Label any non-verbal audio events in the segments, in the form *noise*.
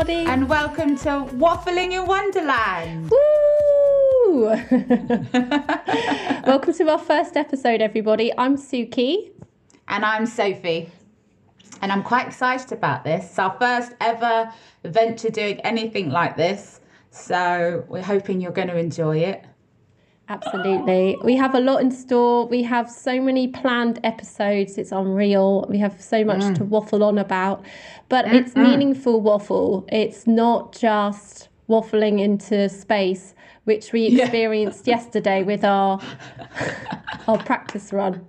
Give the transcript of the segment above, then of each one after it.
Everybody. And welcome to Waffling in Wonderland. Woo! *laughs* welcome to our first episode, everybody. I'm Suki. And I'm Sophie. And I'm quite excited about this. It's our first ever venture doing anything like this. So we're hoping you're going to enjoy it. Absolutely. We have a lot in store. We have so many planned episodes. It's unreal. We have so much mm. to waffle on about. But mm it's meaningful waffle. It's not just waffling into space, which we experienced yeah. yesterday with our our practice run.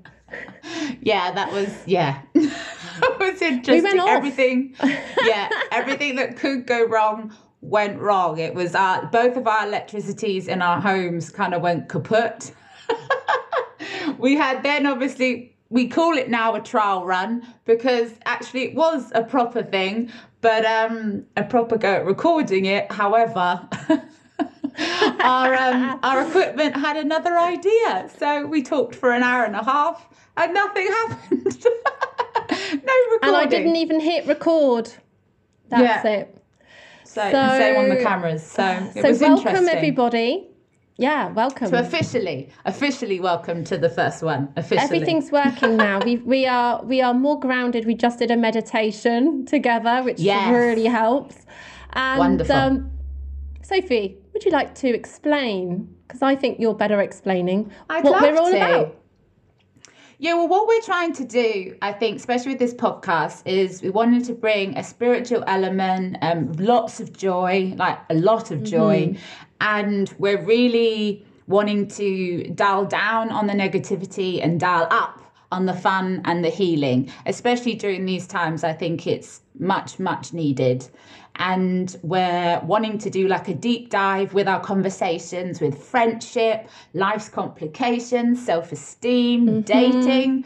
Yeah, that was yeah. *laughs* it was interesting. We went off. Everything yeah, everything that could go wrong went wrong. It was our, both of our electricities in our homes kind of went kaput. *laughs* we had then obviously we call it now a trial run because actually it was a proper thing, but um, a proper go at recording it. However, *laughs* our um, our equipment had another idea, so we talked for an hour and a half and nothing *laughs* happened. no recording. And I didn't even hit record. That's yeah. it. So, so same on the cameras. So *sighs* it so was welcome everybody. Yeah, welcome. So officially, officially welcome to the first one. Officially, everything's working now. we we are we are more grounded. We just did a meditation together, which yes. really helps. And, Wonderful. Um, Sophie, would you like to explain? Because I think you're better explaining I'd what we're all to. about. Yeah, well, what we're trying to do, I think, especially with this podcast, is we wanted to bring a spiritual element, um, lots of joy, like a lot of joy. Mm-hmm. And we're really wanting to dial down on the negativity and dial up on the fun and the healing, especially during these times. I think it's much, much needed and we're wanting to do like a deep dive with our conversations with friendship, life's complications, self esteem, mm-hmm. dating,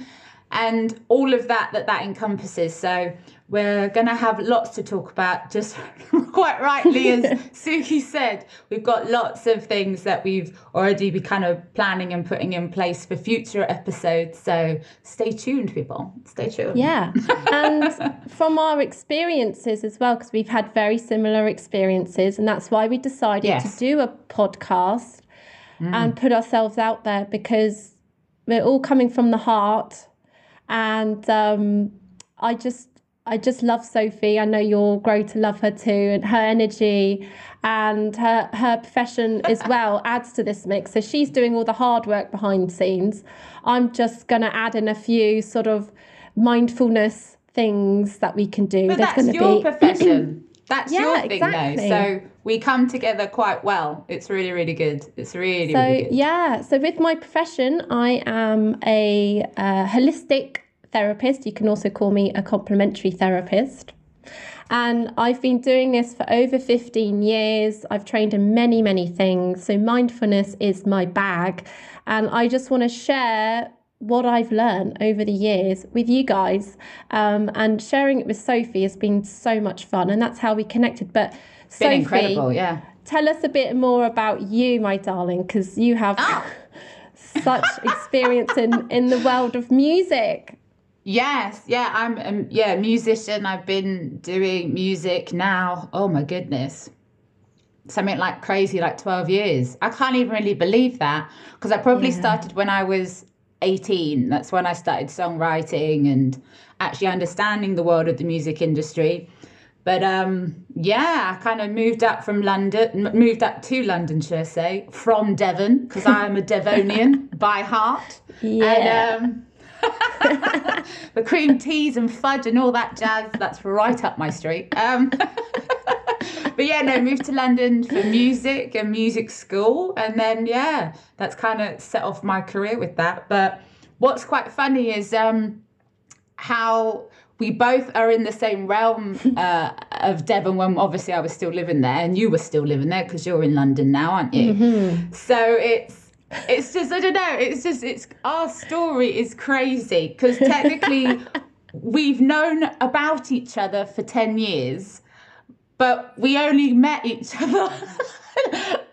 and all of that that that encompasses. So we're going to have lots to talk about. Just *laughs* quite rightly, as *laughs* Suki said, we've got lots of things that we've already been kind of planning and putting in place for future episodes. So stay tuned, people. Stay tuned. Yeah. And from our experiences as well, because we've had very similar experiences, and that's why we decided yes. to do a podcast mm. and put ourselves out there because we're all coming from the heart. And um, I just I just love Sophie. I know you'll grow to love her too, and her energy and her her profession as *laughs* well adds to this mix. So she's doing all the hard work behind scenes. I'm just going to add in a few sort of mindfulness things that we can do. But There's that's your be... profession. *clears throat* That's yeah, your thing, exactly. though. So we come together quite well. It's really, really good. It's really, so, really good. Yeah. So with my profession, I am a uh, holistic therapist. You can also call me a complementary therapist. And I've been doing this for over 15 years. I've trained in many, many things. So, mindfulness is my bag. And I just want to share what I've learned over the years with you guys. Um, and sharing it with Sophie has been so much fun. And that's how we connected. But, it's Sophie, incredible, yeah. Tell us a bit more about you, my darling, because you have oh. *laughs* such experience in, in the world of music. Yes, yeah, I'm um, yeah, musician. I've been doing music now. Oh my goodness. Something like crazy like 12 years. I can't even really believe that because I probably yeah. started when I was 18. That's when I started songwriting and actually understanding the world of the music industry. But um, yeah, I kind of moved up from London, moved up to London, should I say, from Devon, because I am a *laughs* Devonian by heart. Yeah. And, um, the cream teas and fudge and all that jazz. That's right up my street. Um, *laughs* but yeah, no, moved to London for music and music school. And then, yeah, that's kind of set off my career with that. But what's quite funny is um, how we both are in the same realm uh, of Devon when obviously I was still living there and you were still living there because you're in London now, aren't you? Mm-hmm. So it's it's just I don't know. It's just it's our story is crazy because technically *laughs* we've known about each other for ten years, but we only met each other *laughs*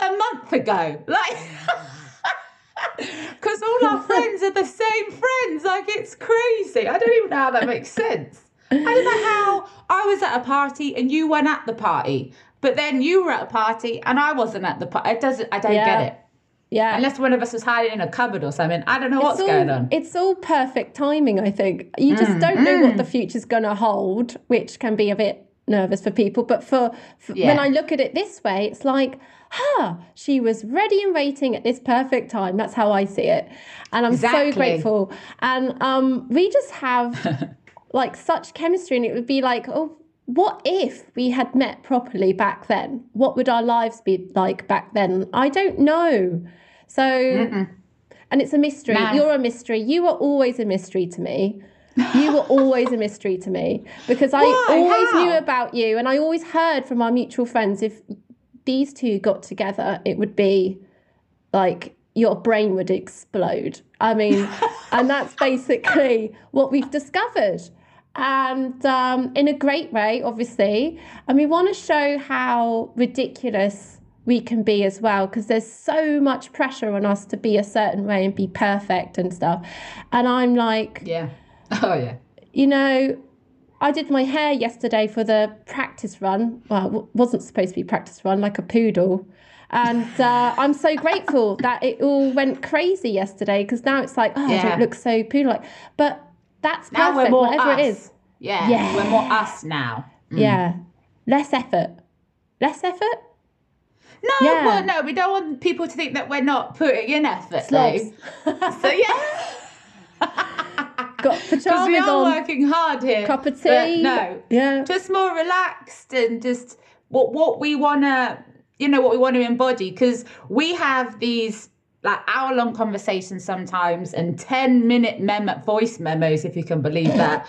a month ago. Like. *laughs* Because all our friends are the same friends. Like, it's crazy. I don't even know how that makes sense. I don't know how I was at a party and you weren't at the party, but then you were at a party and I wasn't at the party. It doesn't. I don't Yeah. get it. Yeah. Unless one of us was hiding in a cupboard or something. I don't know what's all, going on. It's all perfect timing, I think. You just don't know what the future's going to hold, which can be a bit nervous for people. But for, for when I look at it this way, it's like, huh, she was ready and waiting at this perfect time. That's how I see it. And I'm Exactly. so grateful. And um, we just have *laughs* like such chemistry, and it would be like, oh, what if we had met properly back then? What would our lives be like back then? I don't know. So, and it's a mystery. No. You're a mystery. You are always a mystery to me. You were always a mystery to me because I Why? always How? knew about you, and I always heard from our mutual friends if these two got together, it would be like your brain would explode. I mean, *laughs* and that's basically what we've discovered. And um, in a great way, obviously. And we want to show how ridiculous we can be as well, because there's so much pressure on us to be a certain way and be perfect and stuff. And I'm like, yeah. *laughs* Oh, yeah. you know, I did my hair yesterday for the practice run. Well, it wasn't supposed to be practice run, like a poodle. And uh, I'm so grateful *laughs* that it all went crazy yesterday because now it's like, oh, I Yeah. don't look so poodle like. But that's Now perfect, we're more whatever us. it is. Yeah. Yeah. We're more us now. Yeah. Less effort. Less effort? No, Yeah. well, no, we don't want people to think that we're not putting in effort. though. *laughs* So, yeah. Got Because *laughs* we are on, working hard here. cup of tea. no, Yeah. just more relaxed and just what what we want to you know what we want to embody because we have these like hour long conversations sometimes and 10 minute memo voice memos if you can believe that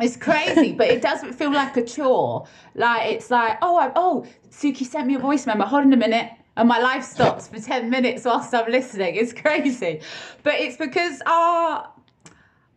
it's crazy but it doesn't feel like a chore. Like it's like oh I, oh suki sent me a voice memo. Hold on a minute. And my life stops for 10 minutes whilst i'm listening. It's crazy. But it's because our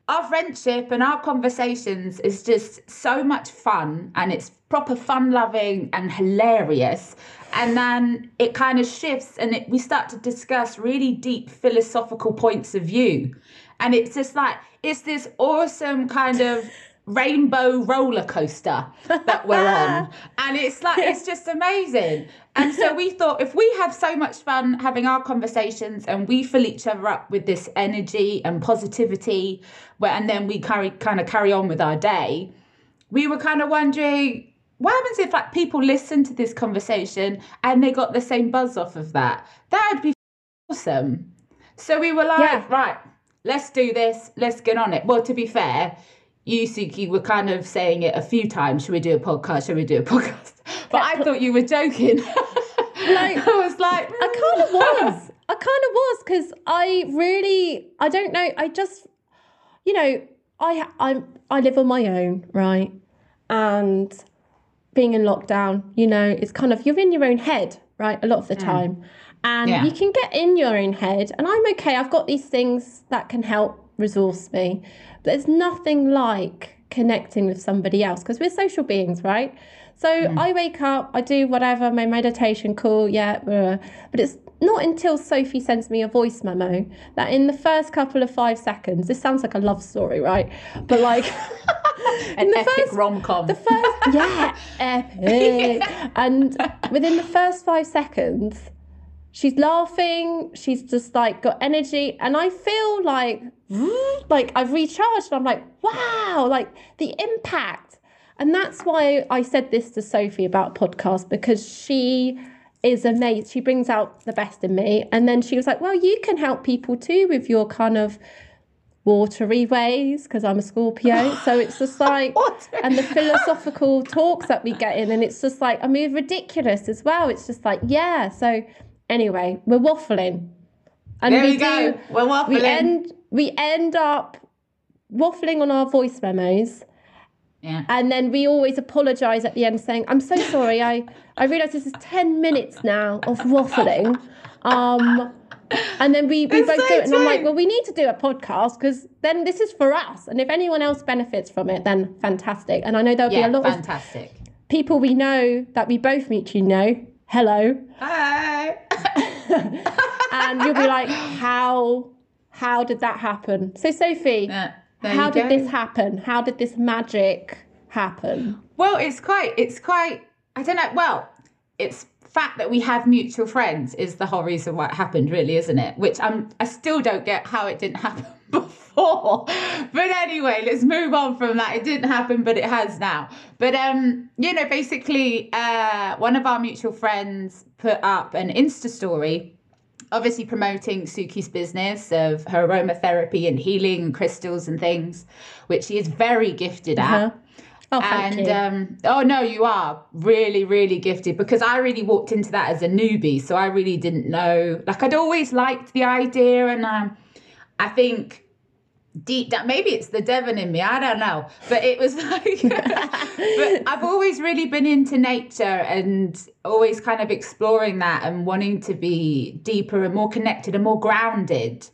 our friendship and our conversations is just so much fun and it's proper fun loving and hilarious. And then it kind of shifts and it, we start to discuss really deep philosophical points of view. And it's just like it's this awesome kind of rainbow roller coaster that we're on. *laughs* And it's like it's just amazing. And so we thought if we have so much fun having our conversations and we fill each other up with this energy and positivity where and then we carry kind of carry on with our day we were kind of wondering what happens if like people listen to this conversation and they got the same buzz off of that? That would be awesome. So we were like Yeah. right let's do this let's get on it. Well to be fair you Suki were kind of saying it a few times should we do a podcast should we do a *laughs* podcast but I thought you were joking *laughs* Like- *laughs* I was like I kind of mm. was. I kind of was because I really, I don't know. I just, you know, I I I live on my own, right? And being in lockdown, you know, it's kind of you're in your own head, right? A lot of the mm. time, and Yeah. you can get in your own head. And I'm okay. I've got these things that can help resource me. There's nothing like connecting with somebody else because we're social beings, right? So mm. I wake up, I do whatever, my meditation call, yeah, blah, but it's not until Sophie sends me a voice memo that in the first couple of five seconds, this sounds like a love story, right? But like, *laughs* an the epic rom-com the first, yeah, *laughs* epic. And within the first five seconds, she's laughing. She's just like got energy, and I feel like, like I've recharged. And I'm like, wow, like the impact. And that's why I said this to Sophie about podcast because she is amazing. She brings out the best in me. And then she was like, well, you can help people too with your kind of watery ways because I'm a Scorpio. *laughs* So it's just like, and the philosophical talks that we get in, and it's just like, I mean, ridiculous as well. It's just like, yeah. So anyway, we're waffling, and there we we go do. we're waffling We end. We end up waffling on our voice memos. yeah And then we always apologise at the end, saying, "I'm so sorry. I I realise this is ten minutes now of waffling." Um, and then we, we It's both so do it, and I'm like, "Well, we need to do a podcast because then this is for us, and if anyone else benefits from it, then fantastic." And I know there'll yeah be a lot of fantastic people we know that we both mutually know. Hello, Hi. *laughs* and you'll be like, "How how did that happen?" So Sophie, Yeah. How did go. this happen? How did this magic happen? Well, it's quite, it's quite, I don't know. Well, it's fact that we have mutual friends is the whole reason why it happened, really, isn't it? Which I'm, I still don't get how it didn't happen *laughs* before. But anyway, let's move on from that. It didn't happen, but it has now. But um, you know, basically, uh, one of our mutual friends put up an Insta story obviously promoting Suki's business of her aromatherapy and healing and crystals and things, which she is very gifted at. Uh-huh. Oh, and um, oh no, you are really, really gifted because I really walked into that as a newbie, so I really didn't know. Like I'd always liked the idea, and um, I think deep down maybe it's the devon in me i don't know. But it was *laughs* like but *laughs* i've always really been into nature and always kind of exploring that and wanting to be deeper and more connected and more grounded.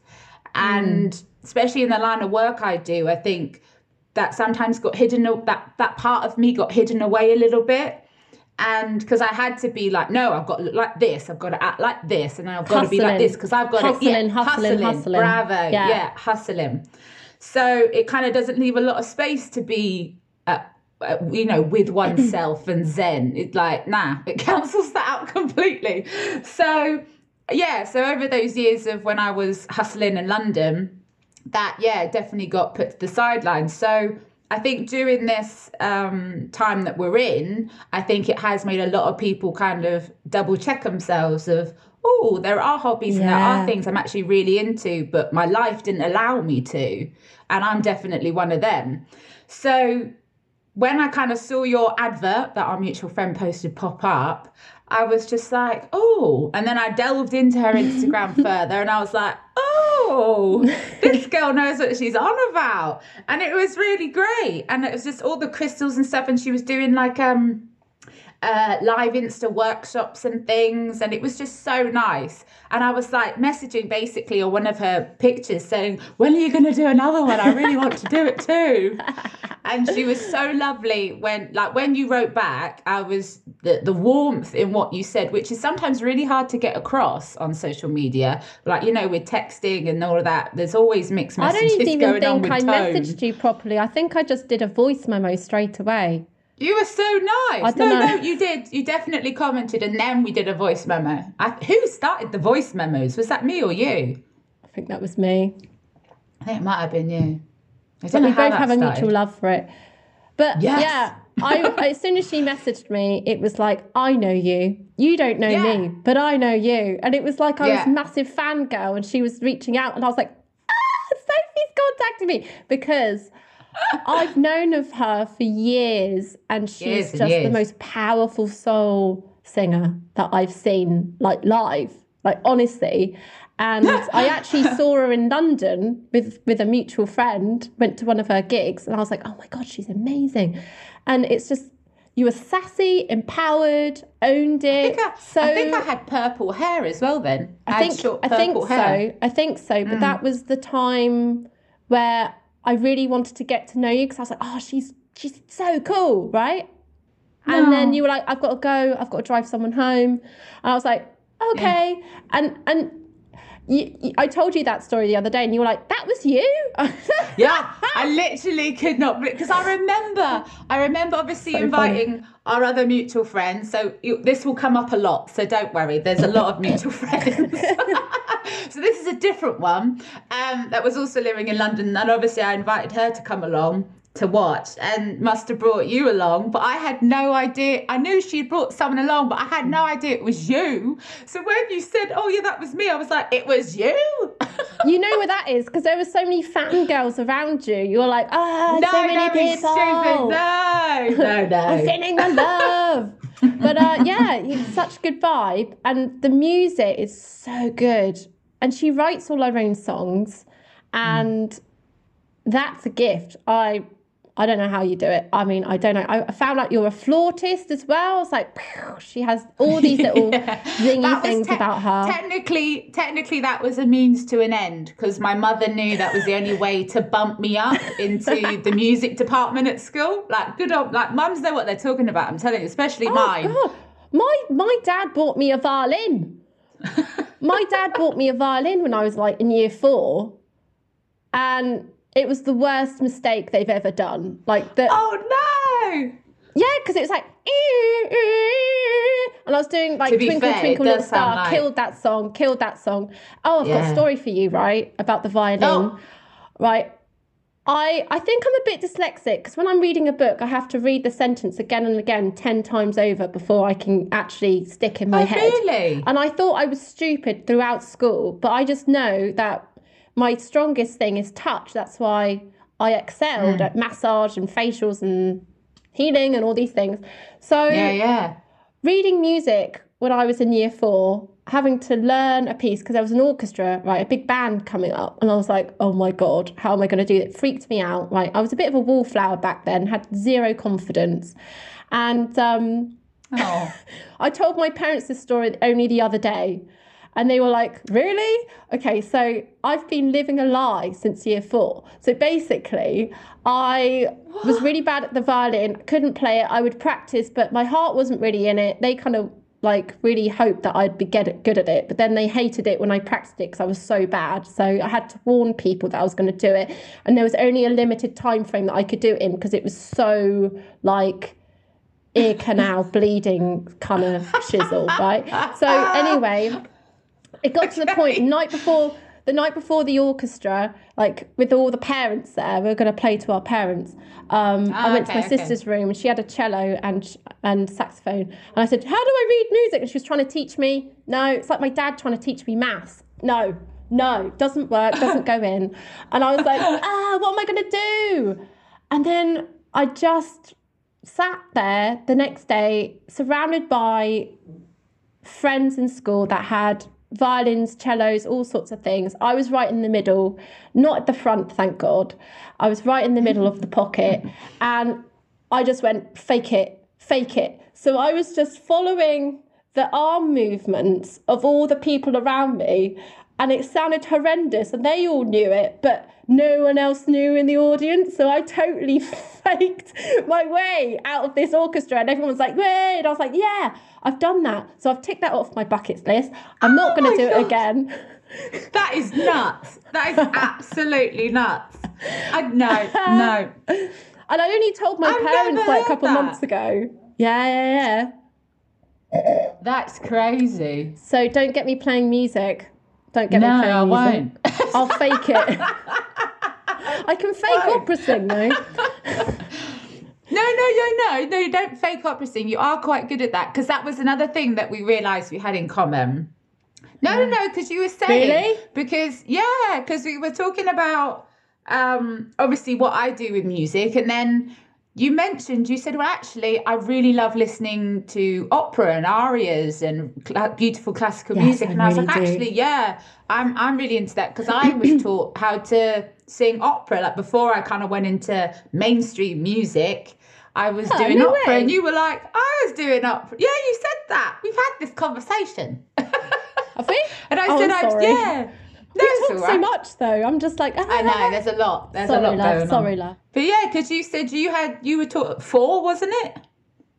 And mm. especially in the line of work i do i think that sometimes got hidden that that part of me got hidden away a little bit and because I had to be like, no, I've got to look like this, I've got to act like this, and I've got hustling. to be like this because I've got hustling, to yeah, hustling, hustling, hustling. Bravo, yeah. yeah, hustling. So it kind of doesn't leave a lot of space to be, uh, uh, you know, with oneself and Zen. It's like, nah, *laughs* it cancels that out completely. So yeah, so over those years of when I was hustling in London, that yeah definitely got put to the sidelines. So I think during this um, time that we're in, I think it has made a lot of people kind of double check themselves of, oh, there are hobbies yeah. and there are things I'm actually really into, but my life didn't allow me to. And I'm definitely one of them. So when I kind of saw your advert that our mutual friend posted pop up, I was just like, oh. And then I delved into her Instagram *laughs* further and I was like, oh, this *laughs* girl knows what she's on about. And it was really great. And it was just all the crystals and stuff. And she was doing like um uh, live Insta workshops and things, and it was just so nice. And I was like messaging basically on one of her pictures saying, When are you going to do another one? I really want to do it too. *laughs* and she was so lovely when, like, when you wrote back, I was the, the warmth in what you said, which is sometimes really hard to get across on social media. Like, you know, with texting and all of that, there's always mixed messages. I don't even *laughs* think I tone. messaged you properly. I think I just did a voice memo straight away. You were so nice. no, know. no, you did. You definitely commented, and then we did a voice memo. I, who started the voice memos? Was that me or you? I think that was me. I think it might have been you. I don't know we both have started. a mutual love for it. But yes. yeah, I, *laughs* as soon as she messaged me, it was like, I know you. You don't know yeah. me, but I know you. And it was like I yeah. was massive fangirl, and she was reaching out, and I was like, ah, Sophie's contacting me because I've known of her for years, and she's years just the most powerful soul singer that I've seen, like live, like honestly. And I actually *laughs* saw her in London with with a mutual friend. Went to one of her gigs, and I was like, "Oh my god, she's amazing!" And it's just you were sassy, empowered, owned it. I think I, so I think I had purple hair as well. Then I, I think I think hair. so. I think so. But mm. that was the time where I really wanted to get to know you because I was like, oh, she's she's so cool, right? No. And then you were like, I've got to go, I've got to drive someone home. And I was like, okay. Yeah. And and you, you, I told you that story the other day, and you were like, "That was you." *laughs* yeah, I literally could not because I remember, I remember obviously so inviting funny. our other mutual friends. So you, this will come up a lot, so don't worry. There's a lot of mutual *laughs* friends. *laughs* *laughs* so this is a different one um, that was also living in London, and obviously I invited her to come along to watch and must have brought you along but i had no idea i knew she'd brought someone along but i had no idea it was you. So when you said oh yeah that was me i was like it was you? You know what that is? Because there were so many fangirls around you you were like ah oh, no, so many no, people. stupid. no no *laughs* no. I'm feeling the love. But uh, yeah it's such a good vibe and the music is so good and she writes all her own songs and mm. that's a gift i I don't know how you do it. I mean, I don't know. I found out you're a flautist as well. It's like she has all these *laughs* little yeah. zingy things te- about her. Technically, technically, that was a means to an end because my mother knew that was the only way to bump me up into *laughs* the music department at school. Like good old, like mums know what they're talking about. I'm telling you, especially oh, mine. God. My my dad bought me a violin. My dad bought me a violin when I was like in year four, and it was the worst mistake they've ever done. Like the Oh no! Yeah, because it was like, and I was doing like Twinkle fair, Twinkle Little Star, like... killed that song, killed that song. Oh, I've yeah. got a story for you, right, about the violin. Oh. Right. I, I think I'm a bit dyslexic because when I'm reading a book, I have to read the sentence again and again 10 times over before I can actually stick in my oh, head. Really? And I thought I was stupid throughout school, but I just know that my strongest thing is touch. That's why I excelled mm. at massage and facials and healing and all these things. So yeah, yeah. Reading music when I was in year four, having to learn a piece because there was an orchestra, right, a big band coming up, and I was like, oh my god, how am I going to do it? it? Freaked me out. Right, I was a bit of a wallflower back then, had zero confidence, and um, oh. *laughs* I told my parents this story only the other day. And they were like, Really? Okay, so I've been living a lie since year four. So basically, I was *gasps* really bad at the violin, couldn't play it. I would practice, but my heart wasn't really in it. They kind of like really hoped that I'd be get good at it, but then they hated it when I practiced it because I was so bad. So I had to warn people that I was going to do it, and there was only a limited time frame that I could do it in because it was so like ear canal *laughs* bleeding kind of chisel, right? So anyway, it got to the point night before the night before the orchestra, like with all the parents there, we are going to play to our parents. Um, oh, I went okay, to my okay. sister's room and she had a cello and and saxophone, and I said, "How do I read music?" And she was trying to teach me. No, it's like my dad trying to teach me maths. No, no, doesn't work, doesn't go in. *laughs* And I was like, ah, what am I going to do? And then I just sat there the next day, surrounded by friends in school that had violins, cellos, all sorts of things. I was right in the middle, not at the front, thank God. I was right in the middle of the pocket and I just went, fake it, fake it. So I was just following the arm movements of all the people around me and it sounded horrendous and they all knew it, but no one else knew in the audience. So I totally *laughs* faked my way out of this orchestra and everyone was like, wait. And I was like, yeah, I've done that. So I've ticked that off my bucket list. I'm oh not going to do God. it again. *laughs* That is nuts. That is *laughs* absolutely nuts. I, no, no. And I only told my I've parents like a couple that. months ago. Yeah, yeah, yeah. That's crazy. So don't get me playing music. Don't get no, me playing I won't. *laughs* I'll fake it. I can fake Why? opera sing though. *laughs* No, no, no, no, no, you don't fake opera sing. You are quite good at that because that was another thing that we realised we had in common. No, no, no, because you were saying really? because yeah, because we were talking about um obviously what I do with music, and then you mentioned you said, well, actually, I really love listening to opera and arias and cl- beautiful classical yes, music, and I, I was like, do. actually, yeah, I'm I'm really into that because I was *clears throat* taught how to sing opera like before I kind of went into mainstream music. I was oh, doing no opera, way. and you were like, I was doing opera. Yeah, you said that. We've had this conversation. Have we? *laughs* and I oh, said, I, yeah. We talk right. so much though. I'm just like, I know. *laughs* There's a lot. There's sorry, a lot love, sorry, on. love. But yeah, because you said you had you were taught four, wasn't it?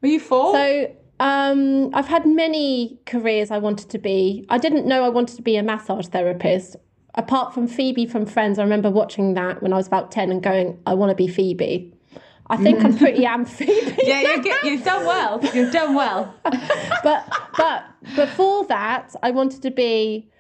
Were you four? So um, I've had many careers I wanted to be. I didn't know I wanted to be a massage therapist. Apart from Phoebe from Friends, I remember watching that when I was about ten and going, I want to be Phoebe. I think I'm pretty amphibious. *laughs* yeah, you get, you've done well. You've done well. *laughs* but but before that, I wanted to be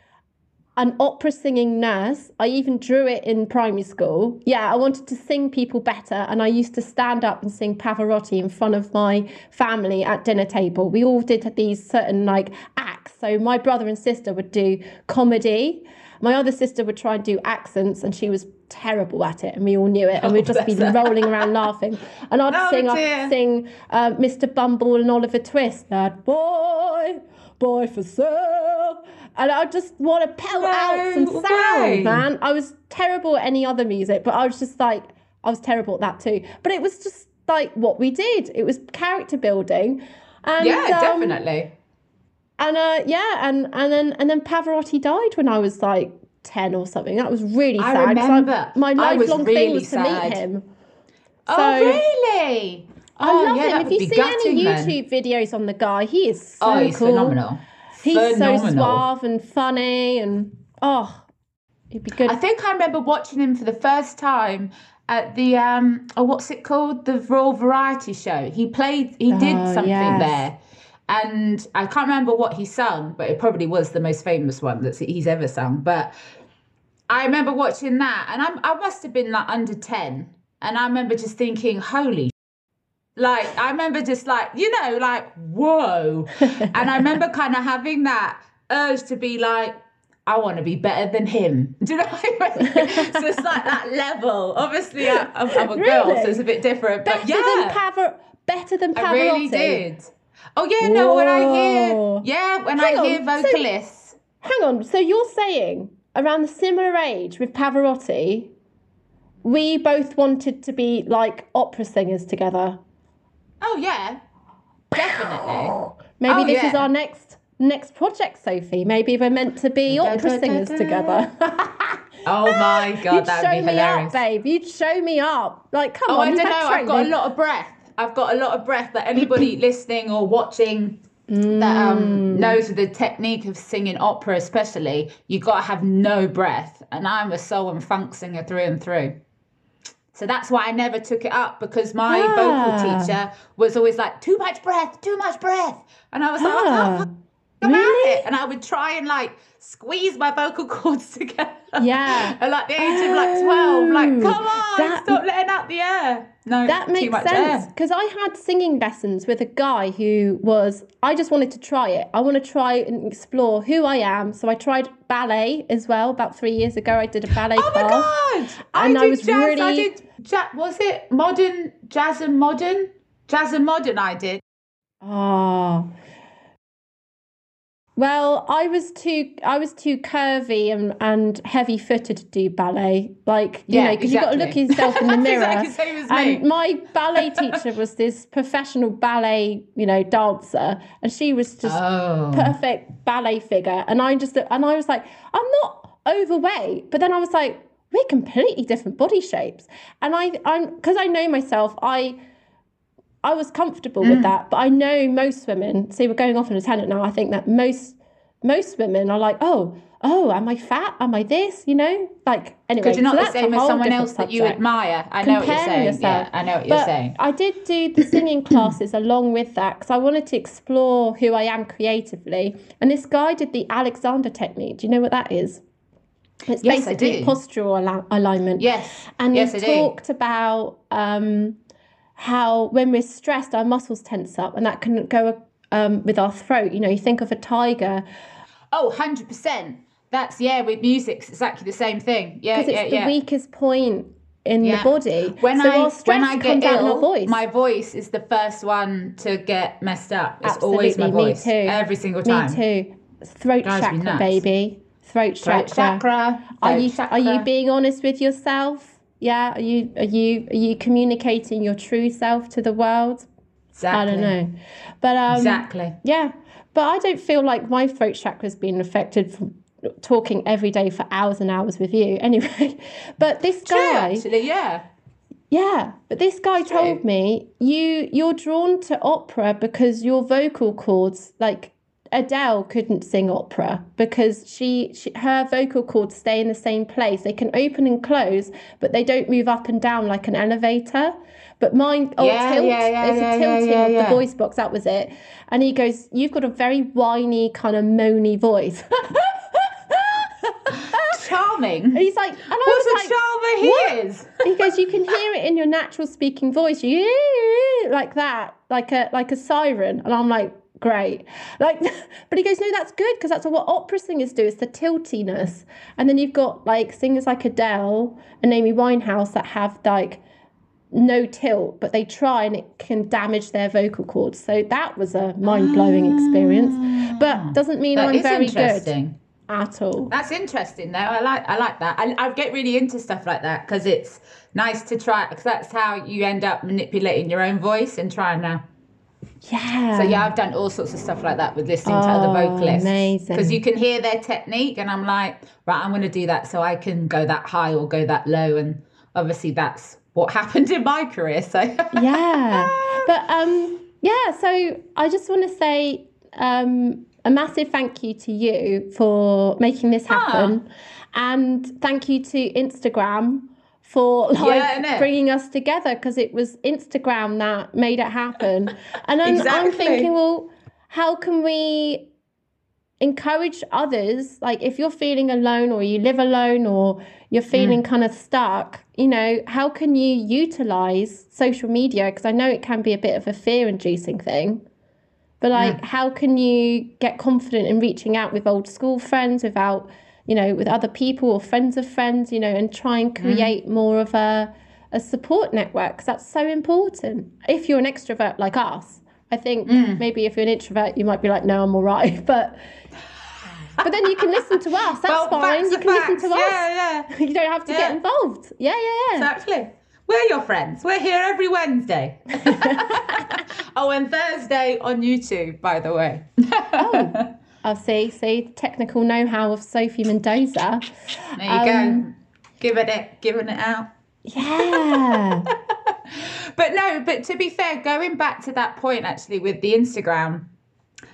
an opera singing nurse. I even drew it in primary school. Yeah, I wanted to sing people better, and I used to stand up and sing Pavarotti in front of my family at dinner table. We all did these certain like acts. So my brother and sister would do comedy. My other sister would try and do accents, and she was terrible at it, and we all knew it, and we'd just be rolling around laughing. And I'd oh, sing, I'd sing uh, Mr. Bumble and Oliver Twist, that boy, boy for sale, and I just want to pelt no out some sound, way. man. I was terrible at any other music, but I was just like, I was terrible at that too. But it was just like what we did. It was character building. And, yeah, um, definitely. And uh, yeah, and and then and then Pavarotti died when I was like 10 or something. That was really sad. I remember. I, my lifelong really thing was sad. to meet him. Oh, so, oh, really? I oh, love yeah, him. If you see any YouTube then. videos on the guy, he is so oh, he's cool. phenomenal. He's phenomenal. so suave and funny and oh. He'd be good. I think I remember watching him for the first time at the um oh what's it called the Royal Variety Show. He played he did Oh, something yes. there, and I can't remember what he sung, but it probably was the most famous one that he's ever sung. But I remember watching that, and I'm I must have been like under ten, and I remember just thinking, holy. Like I remember just like you know like whoa, *laughs* and I remember kind of having that urge to be like I want to be better than him. *laughs* Do you know what I mean? so it's like that level. Obviously, I, I'm, I'm a girl, Really? so it's a bit different. better But yeah, than Pavar- better than Pavarotti. I really did. Oh yeah, no. When I hear, Whoa. yeah, when Hang I hear on, so- vocalists, Hang on. So you're saying around the similar age with Pavarotti, we both wanted to be like opera singers together. Oh yeah, definitely. Maybe Oh, this is our next next project, Sophie. Maybe we're meant to be opera da, singers da. together. *laughs* Oh my god, that show would be me hilarious. up, babe. You'd show me up. Like, come Oh, on. I you don't had know. I've got a lot of breath. I've got a lot of breath that anybody *clears throat* listening or watching that um, knows the technique of singing opera, especially, you've got to have no breath. And I'm a soul and funk singer through and through. So that's why I never took it up because my Ah. vocal teacher was always like, too much breath, too much breath. And I was like, Ah, can't come really? at it. And I would try and like squeeze my vocal *laughs* cords together. Yeah. *laughs* At like the age of like 12, like, Oh, come on, that- stop letting out the air. No, That makes sense because I had singing lessons with a guy who was. I just wanted to try it. I want to try and explore who I am. So I tried ballet as well. About three years ago, I did a ballet Oh my class. god! I And I was jazz. I really- did. Ja- was it modern jazz and modern? Jazz and modern. I did. Oh. Well, I was too I was too curvy and, and heavy footed to do ballet. Like, you Yeah, know, because you've got to look yourself in the *laughs* mirror. exactly same as me. and my ballet teacher was this professional ballet, you know, dancer, and she was just Oh. perfect ballet figure. And I just and I was like, I'm not overweight, but then I was like, we're completely different body shapes. And I I'm because I know myself, I I was comfortable Mm. with that, but I know most women. See, we're going off on a tangent now. I think that most most women are like, oh, oh, am I fat? Am I this? You know, like anyway. Because you're not so the same as someone else that you admire. I know what you're saying. yourself. Yeah, I know what you're saying. I did do the singing *clears throat* classes along with that because I wanted to explore who I am creatively. And this guy did the Alexander technique. Do you know what that is? It's Yes, basically postural al- alignment. Yes. And yes, he I do. talked about um, how when we're stressed, our muscles tense up, and that can go um, with our throat. You know, you think of a tiger Oh, 100%. That's, yeah, with music, it's exactly the same thing. Yeah, because it's yeah, the yeah. weakest point in Yeah. the body. When so I when I get comes out in ill, voice. my voice is the first one to get messed up. It's always my Absolutely, me too. every single time. Me too. Throat chakra, baby. Throat Throat chakra. chakra. Are you are you being honest with yourself? Yeah. Are you are you are you communicating your true self to the world? Exactly. I don't know, but um, Exactly. Yeah, but I don't feel like my throat chakra's been affected from talking every day for hours and hours with you. *laughs* Anyway, but this True, guy, actually, yeah. yeah, but this guy True. told me you you're drawn to opera because your vocal cords like Adele couldn't sing opera because she, she her vocal cords stay in the same place. They can open and close, but they don't move up and down like an elevator. But mine, oh, Yeah, tilt. yeah, yeah, There's yeah, a yeah, tilting yeah, of the voice box. That was it. And he goes, "You've got a very whiny, kind of moany voice." *laughs* Charming. He's like, and I What was a like, charmer he "What?" is. he goes, you can hear it in your natural speaking voice, you *laughs* like that, like a like a siren, and I'm like, great, like, *laughs* but he goes, no, that's good because that's what opera singers do. It's the tiltiness, and then you've got like singers like Adele and Amy Winehouse that have like no tilt, but they try and it can damage their vocal cords. So that was a mind blowing experience, ah. but doesn't mean I'm very good interesting. at all. That's interesting, though. I like I like that. I, I get really into stuff like that because it's nice to try. Because that's how you end up manipulating your own voice and trying to. Yeah. So yeah, I've done all sorts of stuff like that with listening to other Oh, vocalists. amazing. Because you can hear their technique, and I'm like, right, I'm going to do that so I can go that high or go that low, and obviously that's what *laughs* happened in my career. So yeah *laughs* but um yeah so i just want to say um a massive thank you to you for making this ah. happen. Ah. And thank you to Instagram for like yeah, bringing us together because it was Instagram that made it happen. *laughs* And I'm, exactly. I'm thinking, well, how can we encourage others? Like, if you're feeling alone or you live alone or you're feeling mm. kind of stuck, you know, how can you utilize social media? Because I know it can be a bit of a fear inducing thing. But like, yeah. how can you get confident in reaching out with old school friends without you know, with other people or friends of friends, you know, and try and mm. create mm. more of a, a support network because that's so important. If you're an extrovert like us, I think mm. maybe if you're an introvert, you might be like, no, I'm all right. *laughs* But but then you can listen to us. That's well, fine. You can facts. listen to us. Yeah, yeah. *laughs* You don't have to yeah. get involved. Yeah, yeah, yeah. Exactly. We're your friends. We're here every Wednesday. *laughs* oh, and Thursday on YouTube, by the way. oh. I'll see, see, technical know how of Sophie Mendoza. There you um, go. Giving it, giving it out. Yeah. *laughs* but no, but to be fair, going back to that point actually with the Instagram,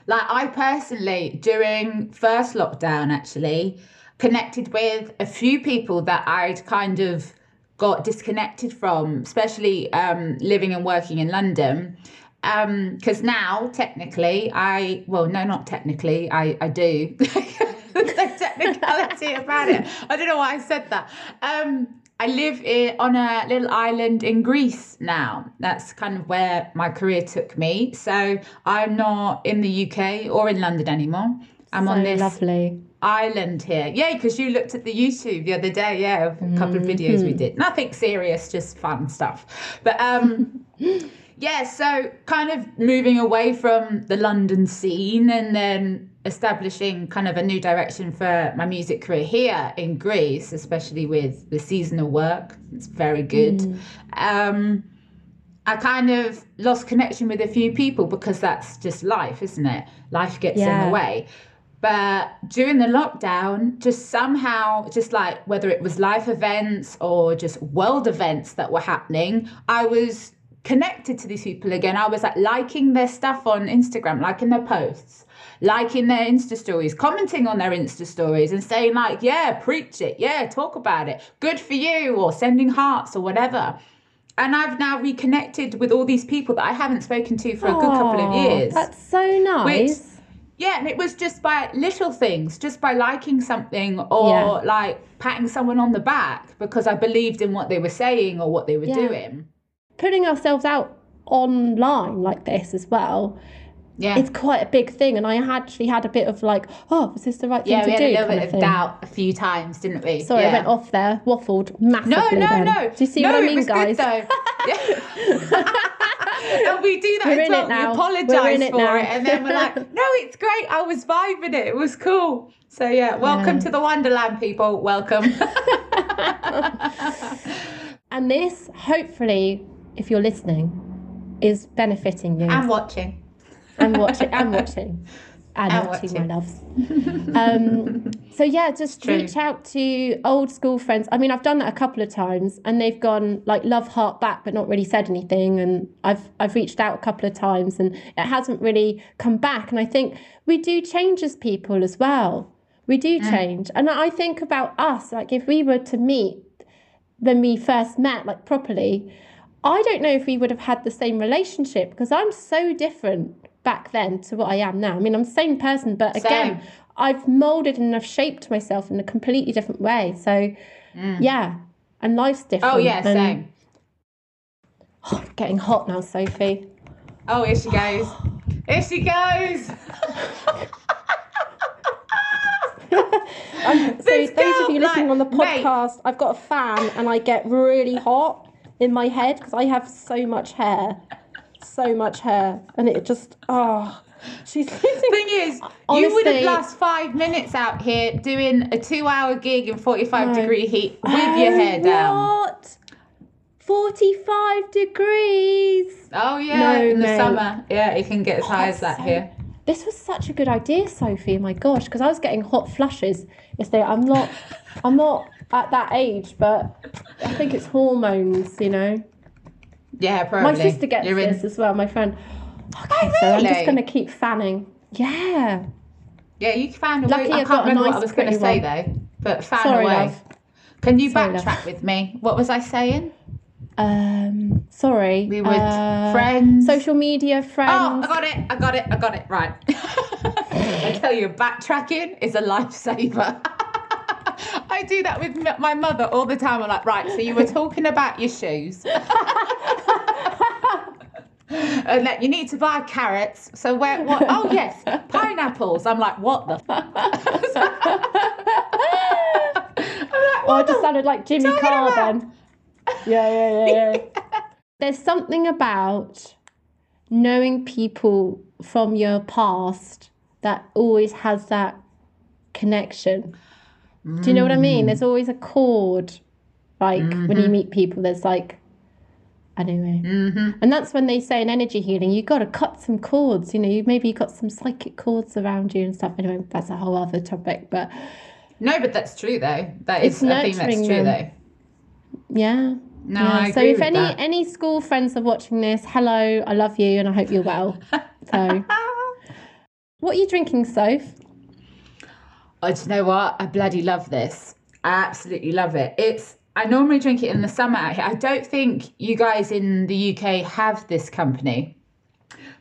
like I personally, during first lockdown, actually, connected with a few people that I'd kind of got disconnected from, especially um, living and working in London because um, now technically I well no not technically I I do. *laughs* There's no technicality about it. I don't know why I said that. Um, I live in, on a little island in Greece now. That's kind of where my career took me. So I'm not in the UK or in London anymore. I'm so on this lovely. island here. Yeah because you looked at the YouTube the other day yeah a couple of videos mm-hmm. we did. Nothing serious just fun stuff. But um *laughs* yeah, so kind of moving away from the London scene and then establishing kind of a new direction for my music career here in Greece, especially with the seasonal work. It's very good. Mm. Um, I kind of lost connection with a few people because that's just life, isn't it? Life gets yeah. in the way. But during the lockdown, just somehow, just like whether it was life events or just world events that were happening, I was connected to these people again. I was like liking their stuff on Instagram, liking their posts, liking their Insta stories, commenting on their Insta stories and saying, like, yeah, preach it. Yeah, talk about it. Good for you, or sending hearts or whatever. And I've now reconnected with all these people that I haven't spoken to for a good couple of years. That's so nice. Which, yeah, and it was just by little things, just by liking something or yeah. like patting someone on the back because I believed in what they were saying or what they were yeah. doing putting ourselves out online like this as well yeah it's quite a big thing and i actually had a bit of like oh was this the right thing yeah, to we do had a little bit of, doubt a few times didn't we sorry yeah. i went off there waffled massively no no then. no do you see no, what i mean guys *laughs* *laughs* and we do that we're as well. We apologise for now. it, and then we're like, "No, it's great. I was vibing it. It was cool." So yeah, welcome yeah. to the Wonderland, people. Welcome. *laughs* and this, hopefully, if you're listening, is benefiting you. I'm watching. I'm watching. I'm watching. *laughs* And, and watching, my loves. *laughs* um, so yeah, just reach out to old school friends. I mean, I've done that a couple of times, and they've gone like love heart back, but not really said anything. And I've I've reached out a couple of times, and it hasn't really come back. And I think we do change as people as well. We do mm. change, and I think about us. Like if we were to meet when we first met, like properly, I don't know if we would have had the same relationship because I'm so different back then to what I am now. I mean, I'm the same person, but again, same. I've molded and I've shaped myself in a completely different way. So, mm. yeah, and life's different. Oh, yeah, and, same. *sighs* Oh, getting hot now, Sophie. Oh, here she goes. *sighs* here she goes. *laughs* so, those of you listening like, on the podcast, mate. I've got a fan and I get really hot in my head because I have so much hair, so much hair, and it just oh. She's *laughs* The thing is, Honestly, you would have last five minutes out here doing a two-hour gig in forty-five no. degree heat with oh, your hair down. What? 45 degrees. Oh yeah, no, in the summer. Yeah, it can get as high as that so, here. This was such a good idea, Sophie. My gosh, because I was getting hot flushes yesterday. I'm not I'm not at that age, but I think it's hormones, you know. Yeah, probably. My sister gets You're this in... as well. My friend. Okay, oh, really? so I'm just gonna keep fanning. Yeah. Yeah, you found a Lucky. I can't remember nice, what I was going to say though, but found Sorry, a way. Love. Can you sorry, backtrack love. with me? What was I saying? Um, sorry. We were uh, friends. Social media friends. Oh, I got it. I got it. I got it. Right. *laughs* I tell you, backtracking is a lifesaver. *laughs* I do that with my mother all the time. I'm like, right, so you were talking about your shoes. and that you need to buy carrots. So where? What? Oh yes, pineapples. I'm like, what the? like, oh, I just sounded like Jimmy Carr then. Yeah, yeah, yeah, yeah. *laughs* There's something about knowing people from your past that always has that connection. Do you know what I mean? There's always a chord. Like mm-hmm. when you mm-hmm. meet people, there's like, anyway. Mm-hmm. And that's when they say in energy healing, you've got to cut some cords. You know, you maybe you've got some psychic cords around you and stuff. Anyway, that's a whole other topic. But no, but that's true though. That is, I think that's true them. though. Yeah. No, yeah. so if any that. any school friends are watching this, hello, I love you, and I hope you're well. *laughs* so, *laughs* what are you drinking, Soph? Oh, do you know what? I bloody love this. I absolutely love it. It's I normally drink it in the summer out here. I don't think you guys in the UK have this company,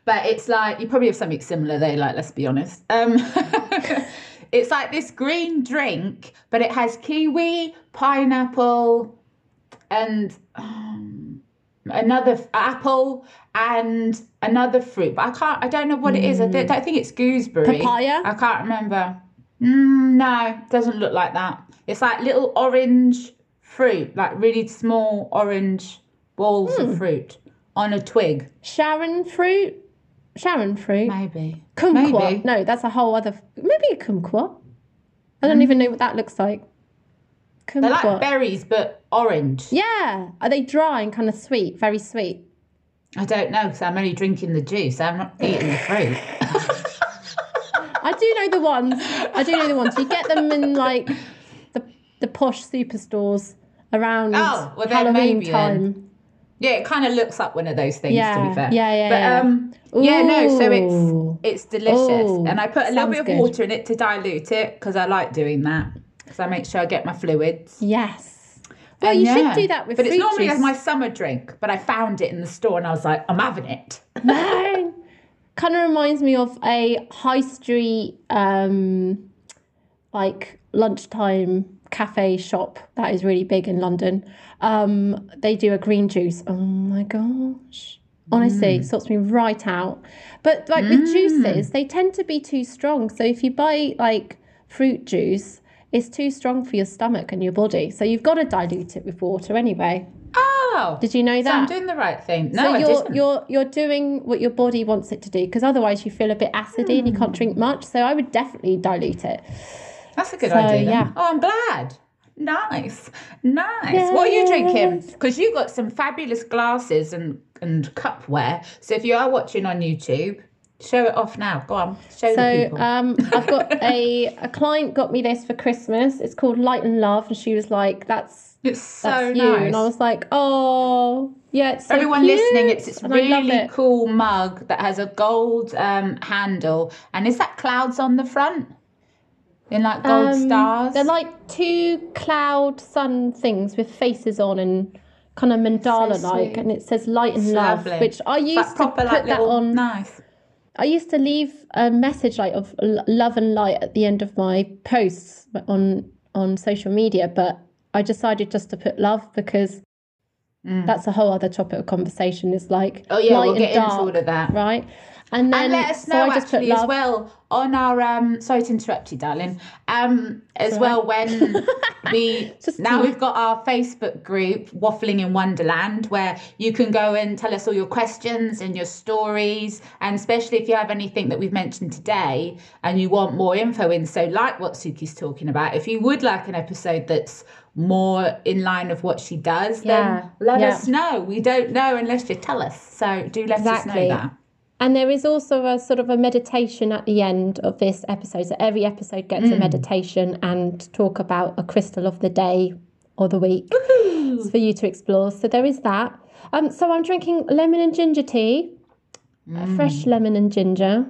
but it's like you probably have something similar though. Like let's be honest. Um, *laughs* it's like this green drink, but it has kiwi, pineapple, and um, another apple and another fruit. But I can't. I don't know what it is. I don't, don't think it's gooseberry. Papaya. I can't remember. Mm, no, doesn't look like that. It's like little orange fruit, like really small orange balls of hmm. fruit on a twig. Sharon fruit. Sharon fruit. Maybe. Kumquat. Maybe. No, that's a whole other. Maybe a kumquat. I don't even know what that looks like. Kumquat. They're like berries, but orange. Yeah. Are they dry and kind of sweet? Very sweet. I don't know because I'm only drinking the juice. I'm not eating the fruit. *laughs* I do know the ones. I do know the ones. You get them in like the the posh superstores around oh, well, Halloween time. Then. Yeah, it kind of looks like one of those things. Yeah, to be fair. Yeah, yeah. But yeah. um, Ooh. yeah, no. So it's it's delicious, Ooh, and I put a little bit of good. water in it to dilute it because I like doing that because I make sure I get my fluids. Yes. Well, and you yeah. should do that with. But it's normally juice. my summer drink. But I found it in the store, and I was like, I'm having it. Man, kind of reminds me of a high street, um, like lunchtime cafe shop that is really big in London. Um, they do a green juice. Oh my gosh. Honestly, mm. sorts me right out. But like mm. with juices, they tend to be too strong. So if you buy like fruit juice, it's too strong for your stomach and your body. So you've got to dilute it with water anyway. Oh, did you know that? So I'm doing the right thing. No, so you're, I didn't. You're you're doing what your body wants it to do because otherwise you feel a bit acidy mm. and you can't drink much. So I would definitely dilute it. That's a good so, idea. Then. Yeah. Oh, I'm glad. Nice, nice. Yes. What are you drinking? Because you got some fabulous glasses and and cupware. So if you are watching on YouTube, show it off now. Go on, show so, the people. um, I've got *laughs* a a client got me this for Christmas. It's called Light and Love, and she was like, "That's it's so that's you," and I was like, "Oh." Yeah, so everyone cute. listening, it's this really it. cool mug that has a gold um, handle, and is that clouds on the front? in like gold um, stars? They're like two cloud sun things with faces on and kind of mandala like, so and it says light and love, lovely. which I used to put like that on. Nice. I used to leave a message like of love and light at the end of my posts on on social media, but I decided just to put love because mm. that's a whole other topic of conversation. Is like oh yeah, we'll get dark, into all of that, right? And then and let us know so actually as well on our um sorry to interrupt you, darling. Um as well when *laughs* we now we've got our Facebook group, Waffling in Wonderland, where you can go and tell us all your questions and your stories, and especially if you have anything that we've mentioned today and you want more info in, so like what Suki's talking about, if you would like an episode that's more in line of what she does, yeah. then let yeah. us know. We don't know unless you tell us. So do let exactly. us know that. And there is also a sort of a meditation at the end of this episode. So every episode gets mm. a meditation and talk about a crystal of the day or the week for you to explore. So there is that. Um, so I'm drinking lemon and ginger tea, mm. fresh lemon and ginger.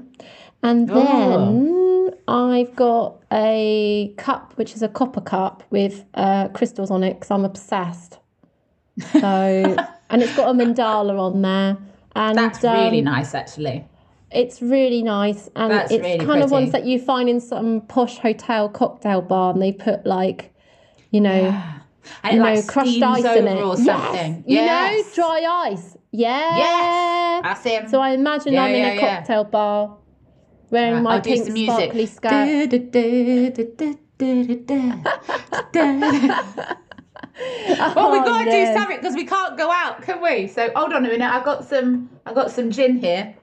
And then oh. I've got a cup, which is a copper cup with uh, crystals on it because I'm obsessed. So, *laughs* and it's got a mandala on there. And That's um, really nice, actually. It's really nice, and That's it's really kind pretty. of ones that you find in some posh hotel cocktail bar, and they put like, you know, yeah. you know, like crushed ice in it, or something. Yes. yes. You know, dry ice. Yeah. Yes. I see him. So I imagine yeah, I'm in a cocktail bar, wearing my I'll pink sparkly skirt. well, we've got to do oh, something because we can't go out, can we? So hold on a minute. I've got some. I've got some gin here.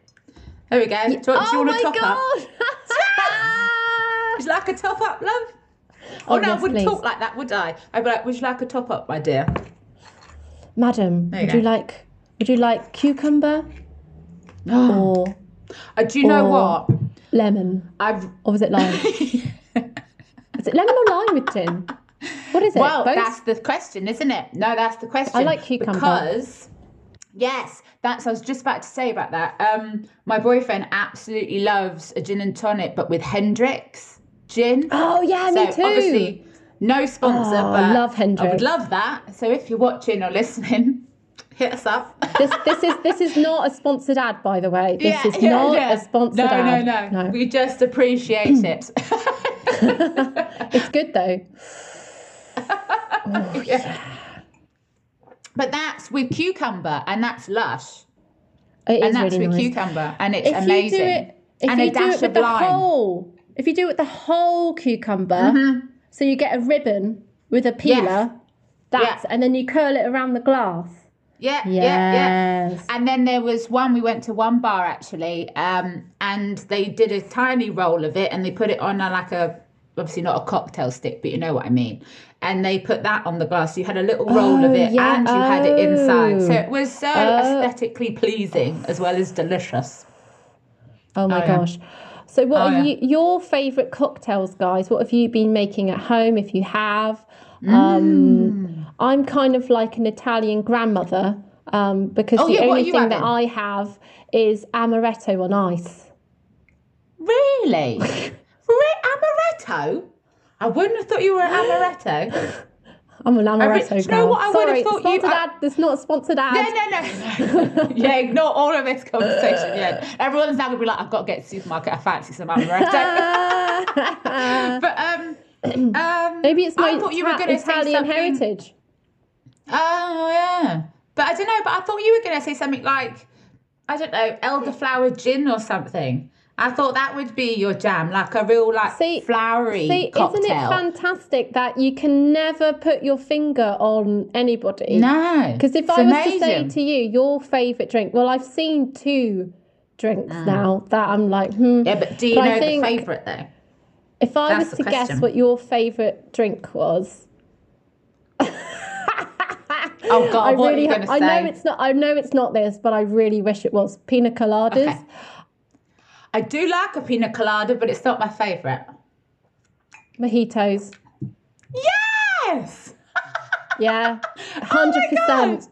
There we go. Do, you, oh do you want a top God. *laughs* up? Would you like a top up, love? Oh, oh no, yes, I wouldn't please. talk like that, would I? I'd be like, would you like a top up, my dear? Madam, you would go. you like would you like cucumber? *gasps* or uh, do you know what? Lemon. I've or was it lime? *laughs* is it lemon or lime with gin? What is it? Well, Both? that's the question, isn't it? No, that's the question. I like cucumber. Because Yes, that's I was just about to say about that. Um, my boyfriend absolutely loves a gin and tonic, but with Hendrick's gin. Oh yeah, so me too. Obviously, no sponsor, oh, but love Hendrick's. I would love that. So if you're watching or listening, hit us up. *laughs* this this is this is not a sponsored ad, by the way. This yeah, is yeah, not yeah. a sponsored no, ad. No, no, no. We just appreciate it. *laughs* *laughs* it's good though. Oh, yeah. But that's with cucumber, and that's lush. It and that's really with nice. cucumber, and it's if amazing. You do it, if and you do it with the lime. whole, if you do it with the whole cucumber, mm-hmm. so you get a ribbon with a peeler, yes. that's, yeah. and then you curl it around the glass. Yeah, yes. yeah, yeah. And then there was one, we went to one bar actually, um, and they did a tiny roll of it and they put it on a, like a, obviously not a cocktail stick, but you know what I mean and they put that on the glass. You had a little roll oh, of it yeah. and you oh. had it inside. So it was so oh. aesthetically pleasing as well as delicious. Oh my oh, gosh. Yeah. So what oh, are you, your favourite cocktails, guys? What have you been making at home if you have? Um, mm. I'm kind of like an Italian grandmother um, because oh, the yeah, only thing having? that I have is amaretto on ice. Really? *laughs* amaretto? I wouldn't have thought you were an amaretto. *laughs* I'm an amaretto re- girl. You know what I Sorry, would have thought you. Ad, it's not a sponsored ad. No, no, no. yeah, ignore all of this conversation. Yeah, everyone's now gonna be like, I've got to get to the supermarket. I fancy some amaretto. *laughs* but um, um, maybe it's my I thought you were gonna Italian say heritage. Oh yeah, but I don't know. But I thought you were gonna say something like, I don't know, elderflower gin or something. I thought that would be your jam, like a real like see, flowery see, cocktail. Isn't it fantastic that you can never put your finger on anybody? No, because if I amazing. was to say to you your favourite drink, well, I've seen two drinks mm. now that I'm like, hmm. Yeah, but do you but know the favourite though? If I That's was to guess what your favourite drink was. Oh God! I what really, are you I know it's not. I know it's not this, but I really wish it was pina coladas. Okay. I do like a pina colada, but it's not my favourite. Mojitos. Yes! *laughs* yeah, 100%.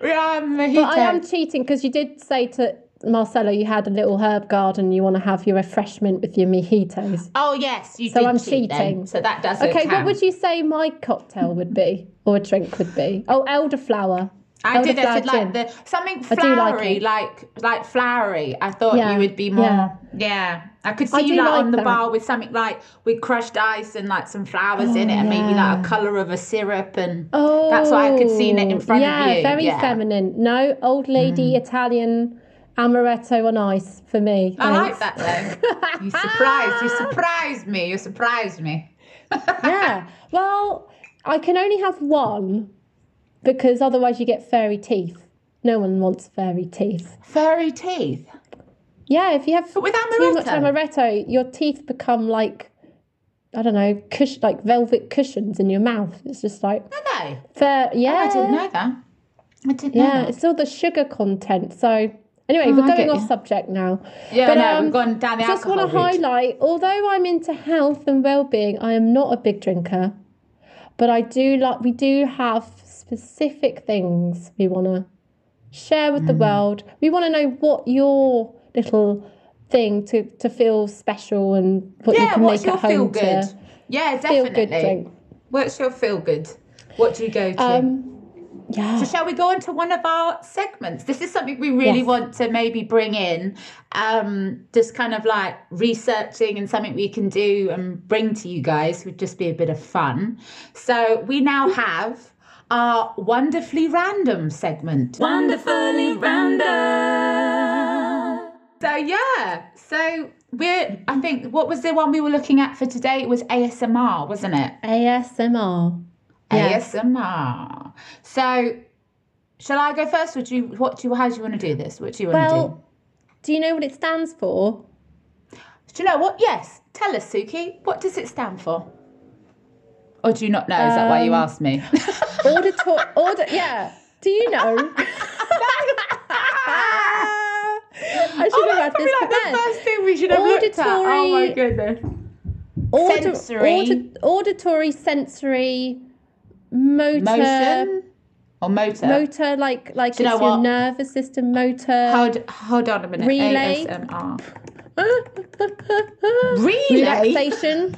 Oh yeah, mojito. But I am cheating because you did say to Marcelo you had a little herb garden. You want to have your refreshment with your mojitos. Oh yes, you. So I'm cheat cheating. Then. So that does. Okay, count. what would you say my cocktail would be or a drink would be? Oh, elderflower. I did. I said like the something flowery, like, like, like flowery. I thought yeah. you would be more. Yeah. yeah. I could see I you like, like on the that. bar with something like with crushed ice and like some flowers oh, in it, and maybe like a color of a syrup, and oh, that's why I could see it in front yeah, of you. Very yeah, very feminine. No old lady mm. Italian amaretto on ice for me. Thanks. I like that though. *laughs* you surprised. You surprised me. You surprised me. *laughs* yeah. Well, I can only have one because otherwise you get fairy teeth. No one wants fairy teeth. Fairy teeth? Yeah, if you have but with amaretto. too much amaretto, your teeth become like I don't know, cush like velvet cushions in your mouth. It's just like no, no. Fair, yeah. Oh, I didn't know that. I didn't yeah, know that. it's all the sugar content. So anyway, oh, we're going off subject now. Yeah, but, no, um, we've gone down the Just want to highlight, although I'm into health and well-being, I am not a big drinker, but I do like. We do have specific things we want to share with mm. the world. We want to know what your little thing to to feel special and what yeah, you can what's make your at home feel good? Yeah, feel definitely. good drink. What's your feel good? What do you go to? Um, yeah. So shall we go on to one of our segments? This is something we really Yes. want to maybe bring in, um, just kind of like researching and something we can do and bring to you guys would just be a bit of fun. So we now have our wonderfully random segment. Wonderfully random. So yeah, so we're I think what was the one we were looking at for today? It was ASMR, wasn't it? ASMR. Yeah. ASMR. So shall I go first? Or do you what do you how do you want to do this? What do you want to do? Do you know what it stands for? Do you know what? Yes. Tell us, Suki. What does it stand for? Or do you not know? Is that why you Um, asked me? *laughs* Auditor. Order. Yeah. Do you know? *laughs* I should oh, have had that's this like the first thing we should have looked at. Oh my Auditory- goodness. Audi- Sensory. audi- auditory, sensory, motor, Motion or motor? motor, like like Do you it's your what? nervous system, motor. Hold, hold on a minute. Relay. ASMR. *laughs* Relay? relaxation,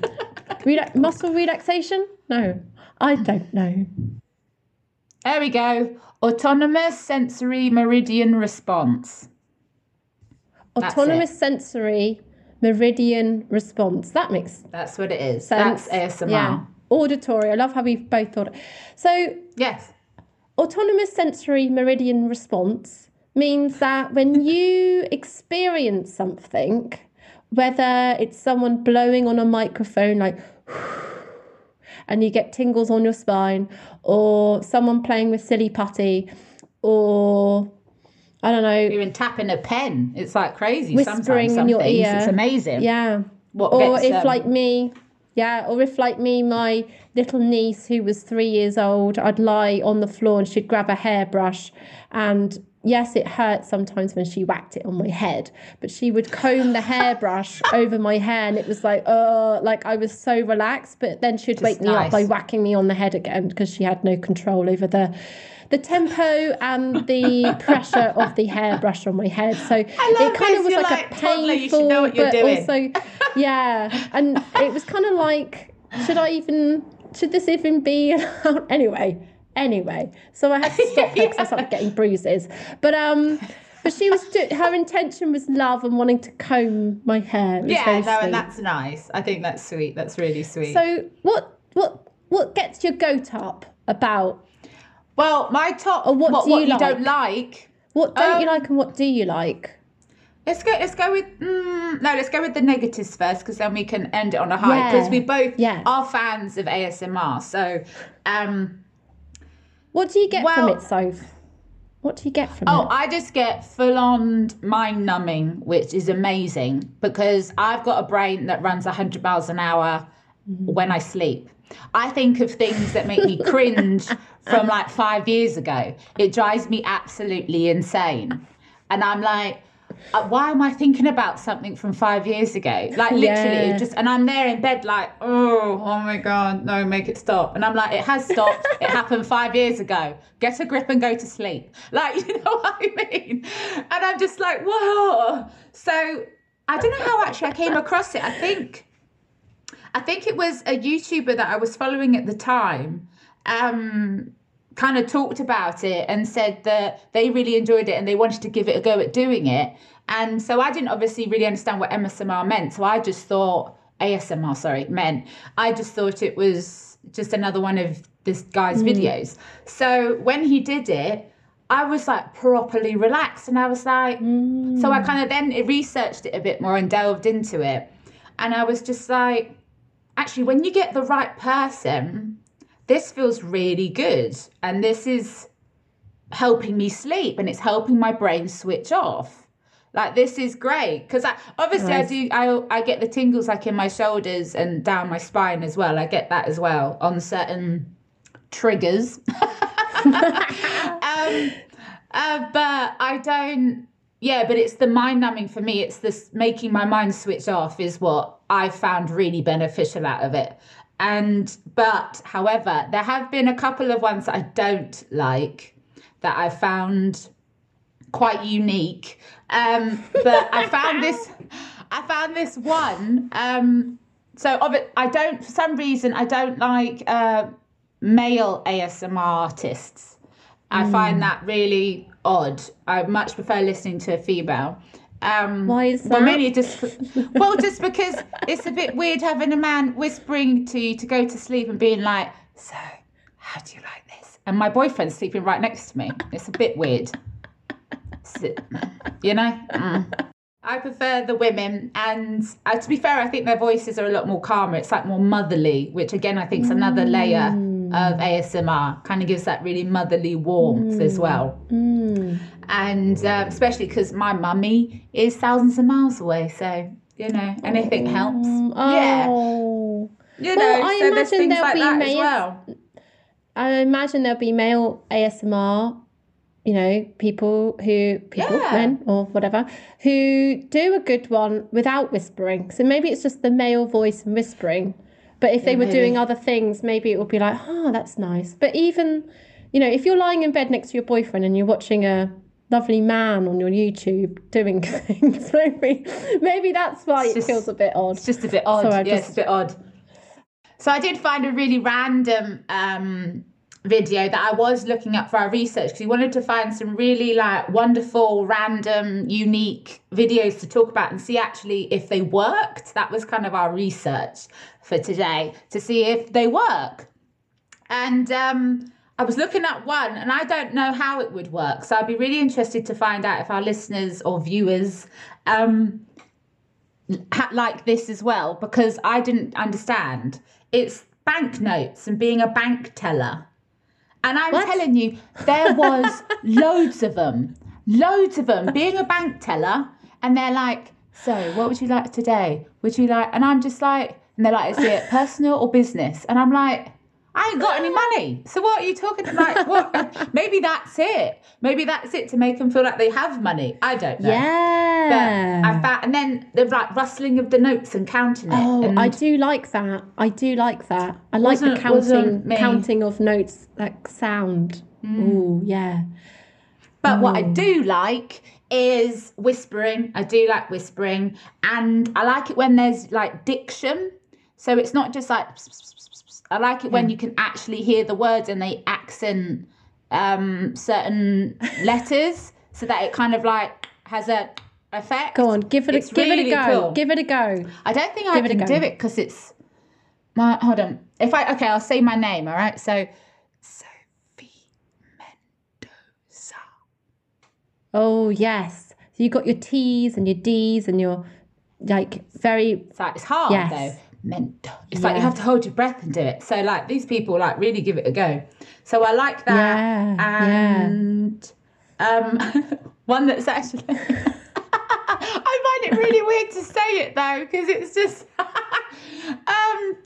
Rela- muscle relaxation. No, I don't know. There we go. Autonomous sensory meridian response. Autonomous sensory meridian response. That makes That's what it is. sense. That's ASMR. Yeah. Auditory. I love how we've both thought. It. So Yes. autonomous sensory meridian response means that when *laughs* you experience something, whether it's someone blowing on a microphone, like, *sighs* and you get tingles on your spine, or someone playing with silly putty, or I don't know, Even tapping a pen, it's like crazy. Whispering sometimes, in your ear. It's amazing. yeah. What or gets, if um, like me yeah or if like me my little niece who was three years old i'd lie on the floor and she'd grab a hairbrush. And yes it hurt sometimes when she whacked it on my head but she would comb the hairbrush *laughs* over my hair and it was like oh like i was so relaxed but then she'd wake me up by whacking me on the head again because she had no control over the the tempo and the *laughs* pressure of the hairbrush on my head so it kind of was like, like, a painful know what you're but doing. also *laughs* yeah and it was kind of like should i even should this even be allowed *laughs* anyway anyway so i had to stop because i started getting bruises but um but she was her intention was love and wanting to comb my hair Yeah, no, sweet. and that's nice. I think that's sweet. That's really sweet. so what what what gets your goat up about well, my top, Or what what, do what you you don't like. what don't you Um, like and what do you like Let's go. Let's go with mm, no. Let's go with the negatives first, because then we can end it on a high. Because Yeah, we both yeah. are fans of ASMR. So, um, what do you get from well- it soph what do you get from Oh, it Oh, I just get full on mind numbing, which is amazing because I've got a brain that runs 100 miles an hour when I sleep. I think of things that make me cringe from like five years ago. It drives me absolutely insane. And I'm like, uh, why am I thinking about something from five years ago? Like literally, Yeah. just and I'm there in bed like, oh, oh my god, no, make it stop. And I'm like, it has stopped. it happened five years ago. Get a grip and go to sleep. *laughs* Like, you know what I mean? And I'm just like, whoa. So I don't know how actually I came across it. I think, I think it was a YouTuber that I was following at the time. Um, kind of talked about it and said that they really enjoyed it and they wanted to give it a go at doing it. And so I didn't obviously really understand what MSMR meant. So I just thought ASMR, sorry, meant. I just thought it was just another one of this guy's videos. So when he did it, I was like properly relaxed and I was like, so I kind of then researched it a bit more and delved into it. And I was just like, actually, when you get the right person, this feels really good. And this is helping me sleep and it's helping my brain switch off. Like this is great because I obviously Nice. I do I I get the tingles like in my shoulders and down my spine as well. I get that as well on certain triggers. *laughs* um, uh, but I don't. Yeah, but it's the mind numbing for me. It's this making my mind switch off is what I found really beneficial out of it. And but however, there have been a couple of ones that I don't like that I found quite unique. Um, but I found this. *laughs* I found this one. Um, so of it, I don't. For some reason, I don't like uh, male ASMR artists. I mm. find that really odd. I much prefer listening to a female. Um, Why is that? Well, mainly just well, just because it's a bit weird having a man whispering to you to go to sleep and being like, "So, how do you like this?" And my boyfriend's sleeping right next to me. It's a bit weird. You know. Mm. I prefer the women, and uh, to be fair, I think their voices are a lot more calmer. It's like more motherly, which again I think is another layer of ASMR. Kind of gives that really motherly warmth mm. as well. Mm. And um, especially because my mummy is thousands of miles away, so you know anything oh. helps. Oh. Yeah, you know. Well, I so imagine there'll like be male. Well. I imagine there'll be male ASMR you know, people who, people, yeah. men or whatever, who do a good one without whispering. So maybe it's just the male voice and whispering. But if yeah, they were maybe. doing other things, maybe it would be like, oh, that's nice. But even, you know, if you're lying in bed next to your boyfriend and you're watching a lovely man on your YouTube doing *laughs* things, maybe, maybe that's why it's it just, feels a bit odd. It's just a bit odd. Yeah, just... it's a bit odd. So I did find a really random um, video that I was looking up for our research because we wanted to find some really like wonderful, random, unique videos to talk about and see actually if they worked. That was kind of our research for today to see if they work. And um, I was looking at one and I don't know how it would work. So I'd be really interested to find out if our listeners or viewers um, like this as well because I didn't understand. It's banknotes and being a bank teller. And I'm what? telling you, there was *laughs* loads of them, loads of them being a bank teller. And they're like, so what would you like today? Would you like, and I'm just like, and they're like, is it personal or business? And I'm like, I ain't got any money. So what are you talking about? What? *laughs* Maybe that's it. Maybe that's it to make them feel like they have money. I don't know. Yeah. But I found, and then the like rustling of the notes and counting it. Oh, I do like that. I do like that. I like the counting, counting of notes, like sound. Mm. Ooh, yeah. But Ooh. what I do like is whispering. I do like whispering, and I like it when there's like diction. So it's not just like. I like it when you can actually hear the words and they accent um, certain *laughs* letters so that it kind of like has a effect. Go on, give it a, give really it a go. Cool. Give it a go. I don't think give I can do it because it's my hold on. If I okay, I'll say my name, all right? So Sophie Mendoza. Oh yes. So you got your T's and your D's and your like very it's, like, it's hard yes. though meant it's yeah. like you have to hold your breath and do it. So like these people like really give it a go. So i like that. Yeah, and yeah. um *laughs* one that's actually *laughs* i find it really weird to say it though because it's just *laughs* um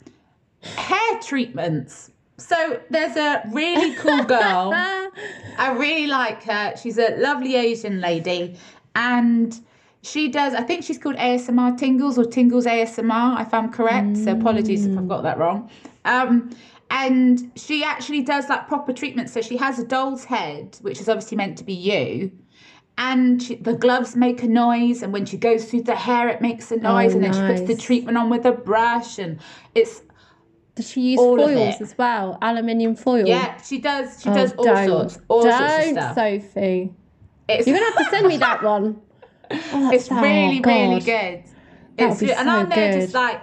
hair treatments. So there's a really cool girl. I really like her. She's a lovely asian lady. And she does, I think she's called ASMR Tingles or Tingles ASMR, if I'm correct. Mm. So apologies if I've got that wrong. Um, and she actually does like proper treatment. So she has a doll's head, which is obviously meant to be you. And she, the gloves make a noise, and when she goes through the hair, it makes a noise, oh, and then nice. she puts the treatment on with a brush, and it's does she use foils as well? Aluminium foil? Yeah, she does. She oh, does all don't. sorts. All don't, sorts of stuff. Sophie. It's... You're gonna have to send me that *laughs* one. Oh, it's really, oh, really good. It's so and I'm there good. just like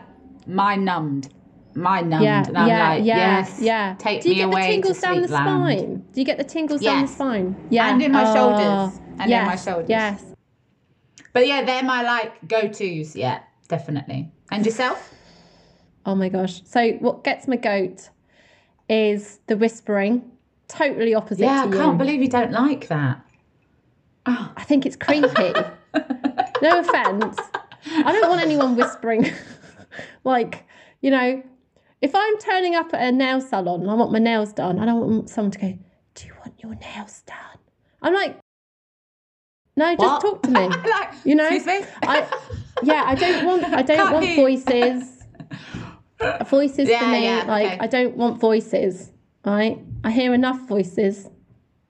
my numbed, my numbed, yeah, and I'm yeah, like, yeah, yes, yeah. Take Do you me get away the tingles down the land. spine? Do you get the tingles yes. down the spine? Yeah, and in my oh, shoulders, and yes, in my shoulders. Yes. But yeah, they're my like go tos. Yeah, definitely. And yourself? Oh my gosh! So what gets my goat is the whispering. Totally opposite. Yeah, I can't believe you don't like that. Oh. I think it's creepy. *laughs* *laughs* no offense. I don't want anyone whispering. *laughs* like, you know, if I'm turning up at a nail salon and I want my nails done, I don't want someone to go, Do you want your nails done? I'm like, No, just what? talk to me. *laughs* like, you know? Excuse me? I, yeah, I don't want I don't Can't want voices. voices yeah, for me. Yeah, like I don't want voices. Right? I hear enough voices.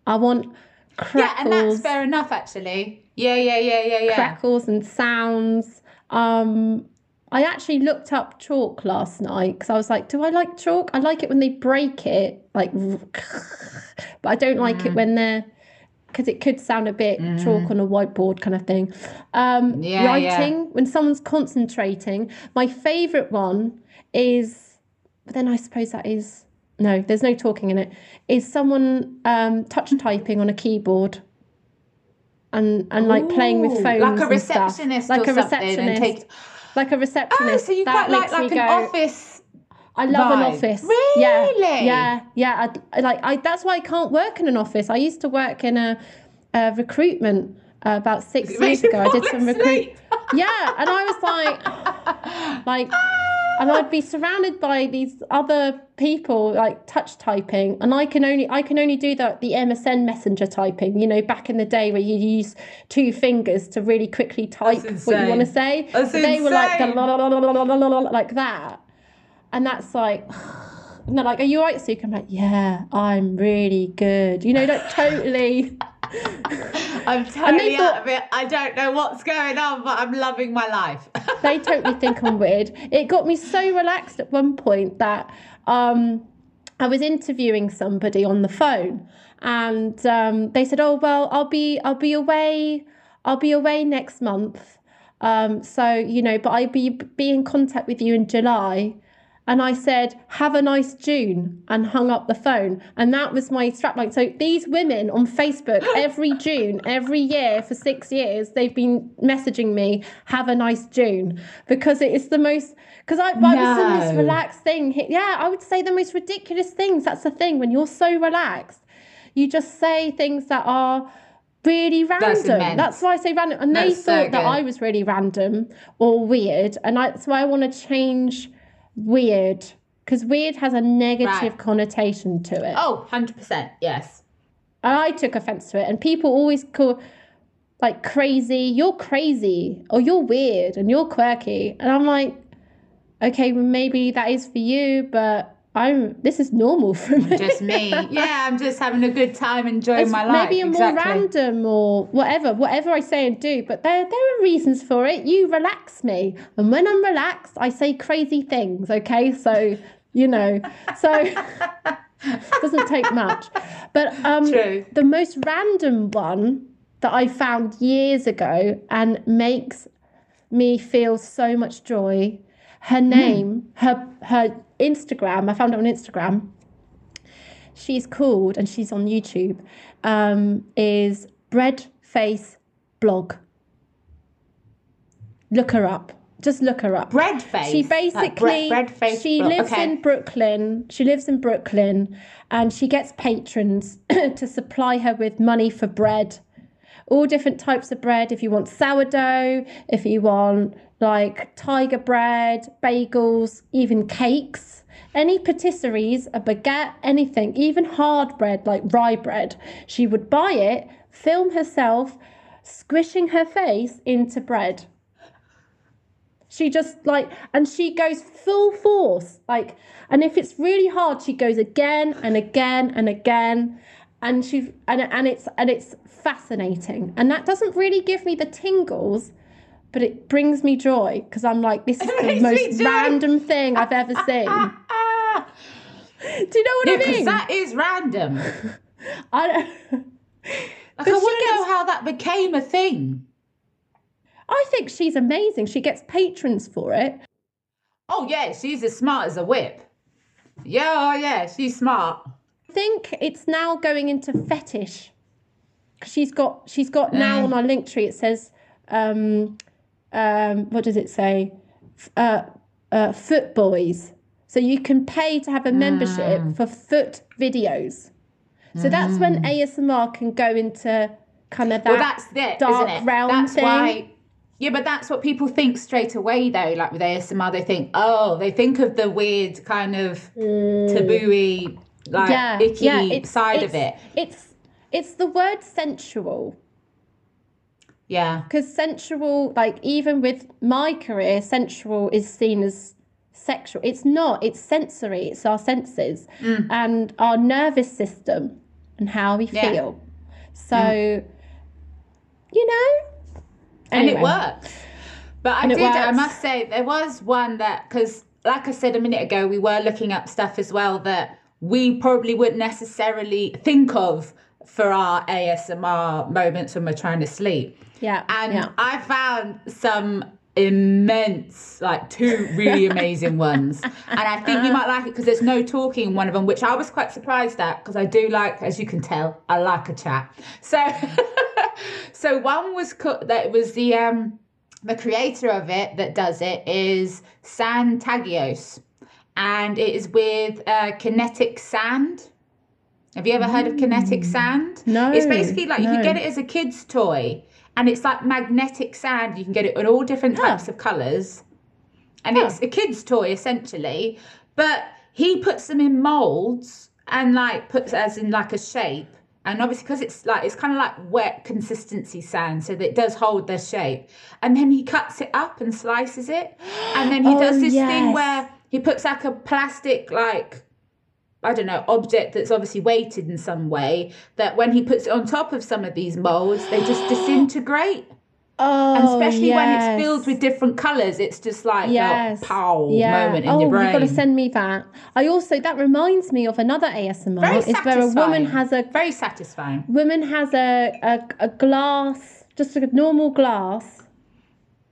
I want crackles. Yeah, and that's fair enough, actually. Yeah, yeah, yeah, yeah, yeah. Crackles and sounds. Um, I actually looked up chalk last night because I was like, do I like chalk? I like it when they break it, like, *laughs* but I don't like mm. it when they're because it could sound a bit mm. chalk on a whiteboard kind of thing. Um, yeah, writing yeah. when someone's concentrating. My favourite one is, but then I suppose that is no, there's no talking in it. Is someone um, touch typing on a keyboard? And, and like Ooh, playing with phones like a receptionist like a receptionist take... like a receptionist oh, so you that quite like, like an go, office I love vibe. an office. Really? Yeah, yeah, yeah. I, like I. That's why I can't work in an office. I used to work in a, a recruitment uh, about six years ago. I did some recruit. yeah, and I was like, *laughs* like and I'd be surrounded by these other people like touch typing, and I can only I can only do that the MSN Messenger typing. You know, back in the day where you use two fingers to really quickly type what you want to say. That's they insane. were like the like that, and that's like. *sighs* And they're like, "Are you right, Sue?" I'm like, "Yeah, I'm really good." You know, like totally. I'm totally thought, out of it. I don't know what's going on, but I'm loving my life. *laughs* they totally think I'm weird. It got me so relaxed at one point that um, I was interviewing somebody on the phone, and um, they said, "Oh well, I'll be I'll be away. I'll be away next month. Um, so you know, but I'll be be in contact with you in July." And I said, Have a nice June, and hung up the phone. And that was my strapline. So these women on Facebook, *laughs* every June, every year for six years, they've been messaging me, Have a nice June, because it is the most. Because I, no. I was in this relaxed thing. Yeah, I would say the most ridiculous things. That's the thing. When you're so relaxed, you just say things that are really random. That's, that's, why I say random. And that's they thought so that I was really random or weird. And I, that's why I want to change weird because weird has a negative right. connotation to it. Oh, 100%. Yes. I took offense to it. And people always call like crazy, you're crazy or you're weird and you're quirky. And I'm like, okay, maybe that is for you, but I'm this is normal for me. Just me. *laughs* Yeah, I'm just having a good time, enjoying it's my life. Maybe a exactly. more random or whatever, whatever I say and do, but there there are reasons for it. You relax me. And when I'm relaxed, I say crazy things, okay? So, you know. So *laughs* doesn't take much. But um True. the most random one that I found years ago and makes me feel so much joy. Her hmm. name, mm. her her Instagram, I found her on Instagram. She's called, and she's on YouTube, um, is Bread Face Blog. Look her up. Just look her up. Bread face. She basically like bread, she blog. lives okay. in Brooklyn. She lives in Brooklyn, and she gets patrons *clears throat* to supply her with money for bread all different types of bread. If you want sourdough, if you want like tiger bread, bagels, even cakes, any patisseries, a baguette, anything, even hard bread like rye bread. She would buy it, film herself squishing her face into bread. She just like, and she goes full force, like, and if it's really hard, she goes again and again and again, and she and and it's and it's fascinating, and that doesn't really give me the tingles, but it brings me joy because I'm like, this is the most random thing I've ever *laughs* seen. Do you know what yeah, I mean? That is random. *laughs* I don't. *laughs* Like, I want to know how that became a thing. I think she's amazing. She gets patrons for it. Oh yeah, she's as smart as a whip. Yeah, oh, yeah, she's smart. I think it's now going into fetish. She's got she's got now on our Linktree. It says um, um, what does it say? Uh, uh, foot boys. So you can pay to have a membership mm. for foot videos. So mm. that's when mm. ASMR can go into kind of that well, that's it, dark it? realm that's thing. Why, yeah, but that's what people think straight away, though. Like with ASMR, they think, oh, they think of the weird kind of mm. tabooey, like yeah, icky yeah, it's, side it's, of it. It's it's the word sensual. Yeah. Because sensual, like even with my career, sensual is seen as sexual. It's not, it's sensory, it's our senses mm. and our nervous system and how we feel. So, mm. you know, anyway. and it works. But I did. I must say, there was one that because, like I said a minute ago, we were looking up stuff as well that we probably wouldn't necessarily think of for our ASMR moments when we're trying to sleep. Yeah. And yeah. I found some immense, like two really *laughs* amazing ones. And I think you might like it because there's no talking in one of them, which I was quite surprised at because I do like, as you can tell, I like a chat. So, *laughs* so one was cut that was the um the creator of it that does it is San Tagios, and it is with uh, kinetic sand. Have you ever heard of kinetic mm. sand? No. It's basically like no. you can get it as a kid's toy and it's like magnetic sand. You can get it in all different types of colours, and it's a kid's toy essentially. But he puts them in molds and like puts as in like a shape, and obviously because it's like it's kind of like wet consistency sand, so that it does hold their shape. And then he cuts it up and slices it, and then he *gasps* oh, does this yes. thing where he puts like a plastic like I don't know, object that's obviously weighted in some way, that when he puts it on top of some of these molds, they just disintegrate. Oh, and especially yes. when it's filled with different colours, it's just like yes. a pow yeah. moment in oh, your brain. you've got to send me that. I also that reminds me of another ASMR. Very is where a woman has a very satisfying. Woman has a, a, a glass, just a normal glass,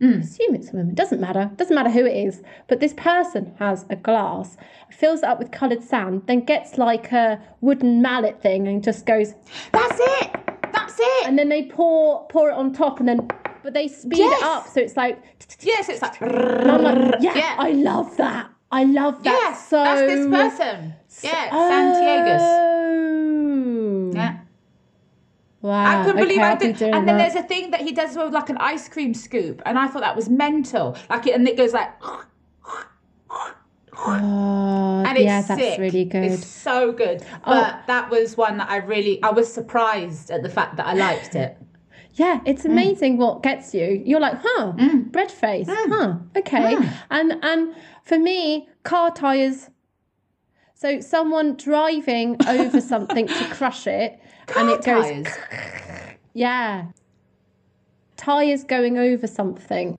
Mm. Assume it's a woman. Doesn't matter. Doesn't matter who it is. But this person has a glass, fills it up with coloured sand, then gets like a wooden mallet thing and just goes. That's it. That's it. And then they pour pour it on top, and then but they speed yes. it up, so it's like. Yes, it's like. like yeah, yeah, I love that. I love that. Yes, so that's this person. Yeah, Santiago's. Wow. I couldn't believe okay, I did. And then that. there's a thing that he does with like an ice cream scoop, and I thought that was mental. Like it, and it goes like. Oh, and it's yeah, that's sick. really good. It's so good. Oh. But oh. that was one that I really, I was surprised at the fact that I liked it. *laughs* Yeah, it's mm. amazing mm. what gets you. You're like, huh, mm. bread face, mm. huh, okay. Mm. And and for me, car tires. So someone driving over something to crush it, car and it tires. goes, *laughs* yeah, tires going over something.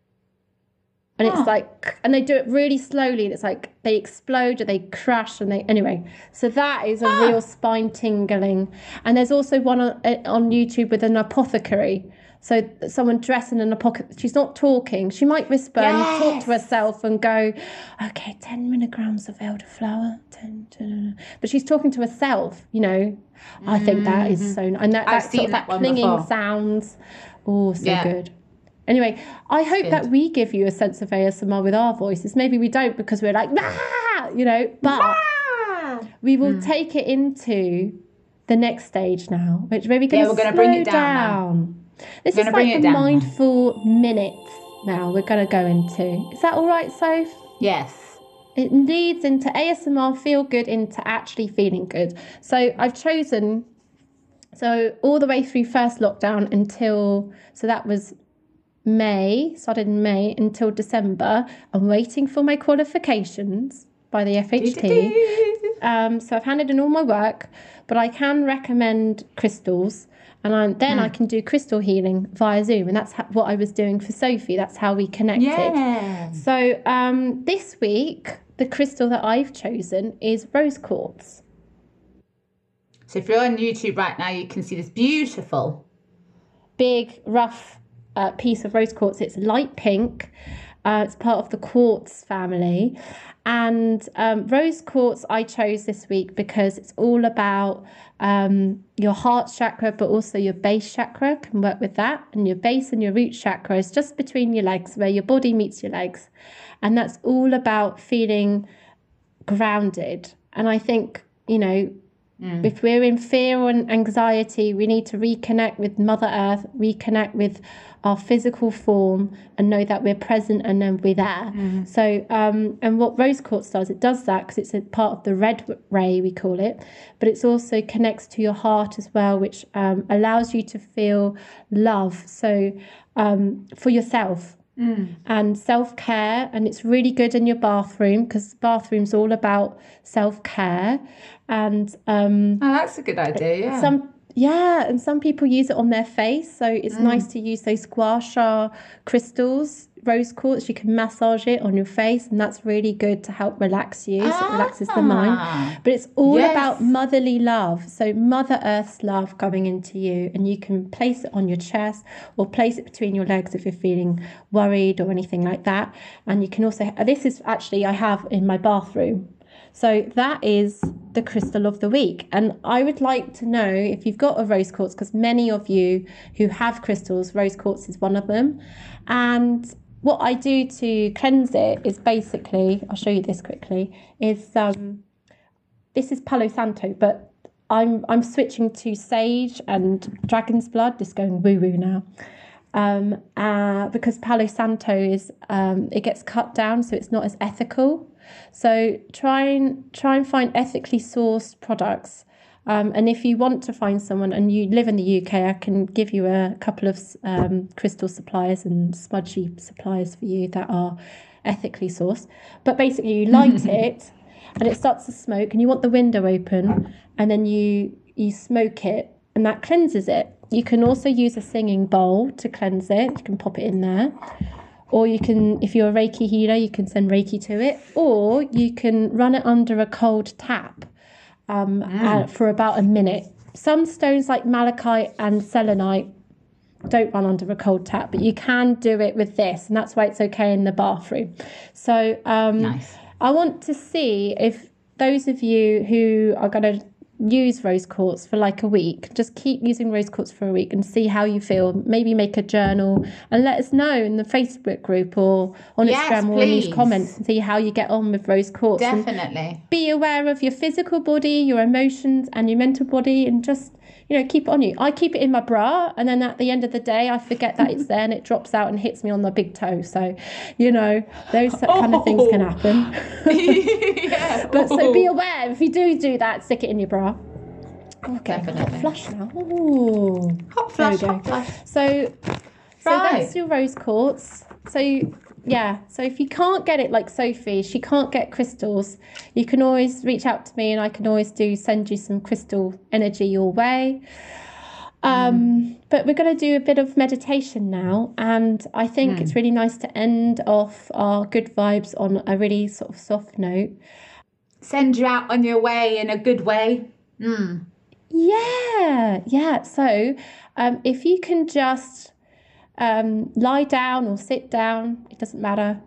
And it's like and they do it really slowly and it's like they explode or they crash and they anyway. So that is a ah. real spine tingling and there's also one on, eh, on youtube with an apothecary so someone dressed in an apothecary she's not talking she might whisper yes. and talk to herself and go okay 10 milligrams of elderflower 10, 10, but she's talking to herself you know mm-hmm. i think that is mm-hmm. so and that, that sort of that clinging sounds oh so yeah. good Anyway, I hope Good. that we give you a sense of ASMR with our voices. Maybe we don't because we're like, ah! you know, but ah! we will mm. take it into the next stage now, which maybe yeah, we're going to bring it down. down. This is like the mindful minute now we're going to go into. Is that all right, Soph? Yes. It leads into ASMR feel good into actually feeling good. So I've chosen so all the way through first lockdown until so that was May, started in May until December. I'm waiting for my qualifications by the FHT. Um, so I've handed in all my work, but I can recommend crystals. And I'm, then mm. I can do crystal healing via Zoom. And that's ha- what I was doing for Sophie. That's how we connected. Yeah. So um, this week, the crystal that I've chosen is rose quartz. So if you're on YouTube right now, you can see this beautiful, big, rough uh, piece of rose quartz. It's light pink. Uh, it's part of the quartz family. And um, rose quartz I chose this week because it's all about um, your heart chakra, but also your base chakra can work with that. And your base and your root chakra is just between your legs, where your body meets your legs. And that's all about feeling grounded. And I think, you know, Mm. If we're in fear and anxiety, we need to reconnect with Mother Earth, reconnect with our physical form, and know that we're present and then we're there. Mm. So, um, and what rose quartz does, it does that because it's a part of the red ray, we call it, but it also connects to your heart as well, which um, allows you to feel love. So, um, for yourself, Mm. and self care. And it's really good in your bathroom because bathroom's all about self care. And um, oh, that's a good idea. Yeah. Some yeah, and some people use it on their face, so it's mm. nice to use those gua sha crystals, rose quartz. You can massage it on your face, and that's really good to help relax you. So it relaxes the mind. Ah, but it's all yes. about motherly love. So Mother Earth's love coming into you, and you can place it on your chest or place it between your legs if you're feeling worried or anything like that. And you can also this is actually I have in my bathroom so that is the crystal of the week. And I would like to know if you've got a rose quartz, because many of you who have crystals, rose quartz is one of them. And what I do to cleanse it is basically, I'll show you this quickly, is um, this is Palo Santo, but I'm I'm switching to sage and dragon's blood. just going woo woo now. Um, uh, because Palo Santo is um, it gets cut down, so it's not as ethical. So try and try and find ethically sourced products. Um, and if you want to find someone and you live in the UK, I can give you a couple of um, crystal suppliers and smudgy suppliers for you that are ethically sourced. But basically, you light *laughs* it and it starts to smoke, and you want the window open, and then you you smoke it, and that cleanses it. You can also use a singing bowl to cleanse it. You can pop it in there or you can if you're a reiki healer you can send reiki to it or you can run it under a cold tap um, mm. uh, for about a minute some stones like malachite and selenite don't run under a cold tap but you can do it with this and that's why it's okay in the bathroom so um, nice. i want to see if those of you who are going to use rose quartz for like a week. Just keep using rose quartz for a week and see how you feel. Maybe make a journal and let us know in the Facebook group or on yes, Instagram or in these comments and see how you get on with rose quartz. Definitely. be aware of your physical body, your emotions, and your mental body, and just you know keep it on you. I keep it in my bra, and then at the end of the day, I forget that it's there and it drops out and hits me on the big toe. So, you know, those *laughs* oh. kind of things can happen. yeah. *laughs* *laughs* but so be aware if you do do that, stick it in your bra. Oh, okay, hot flush now. Ooh. Hot flush, hot flush. So, so right. that's your rose quartz. So yeah, so if you can't get it like Sophie, she can't get crystals, you can always reach out to me and I can always do send you some crystal energy your way. Um, mm. But we're going to do a bit of meditation now, and I think mm. it's really nice to end off our good vibes on a really sort of soft note. Send you out on your way in a good way. Mm. Yeah, yeah. So um, if you can just um, lie down or sit down, it doesn't matter,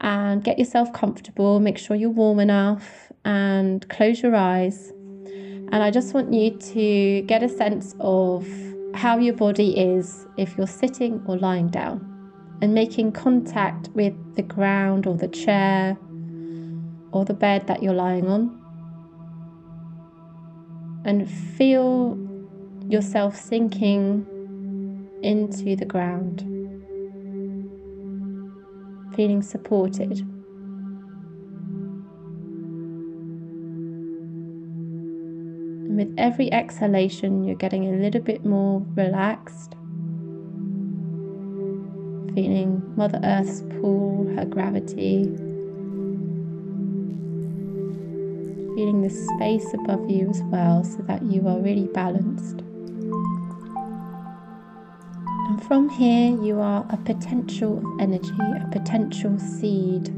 and get yourself comfortable. Make sure you're warm enough and close your eyes. And I just want you to get a sense of how your body is if you're sitting or lying down and making contact with the ground or the chair or the bed that you're lying on. And feel yourself sinking into the ground, feeling supported. And with every exhalation, you're getting a little bit more relaxed, feeling Mother Earth's pull, her gravity. Feeling the space above you as well so that you are really balanced. From here, you are a potential of energy, a potential seed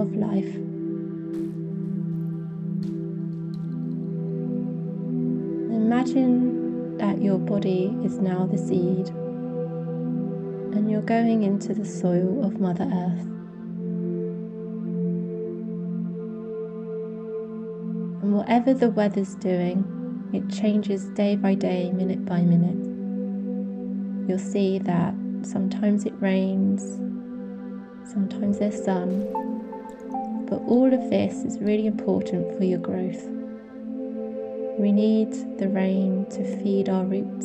of life. Imagine that your body is now the seed and you're going into the soil of Mother Earth. And whatever the weather's doing, it changes day by day, minute by minute you'll see that sometimes it rains, sometimes there's sun, but all of this is really important for your growth. We need the rain to feed our roots,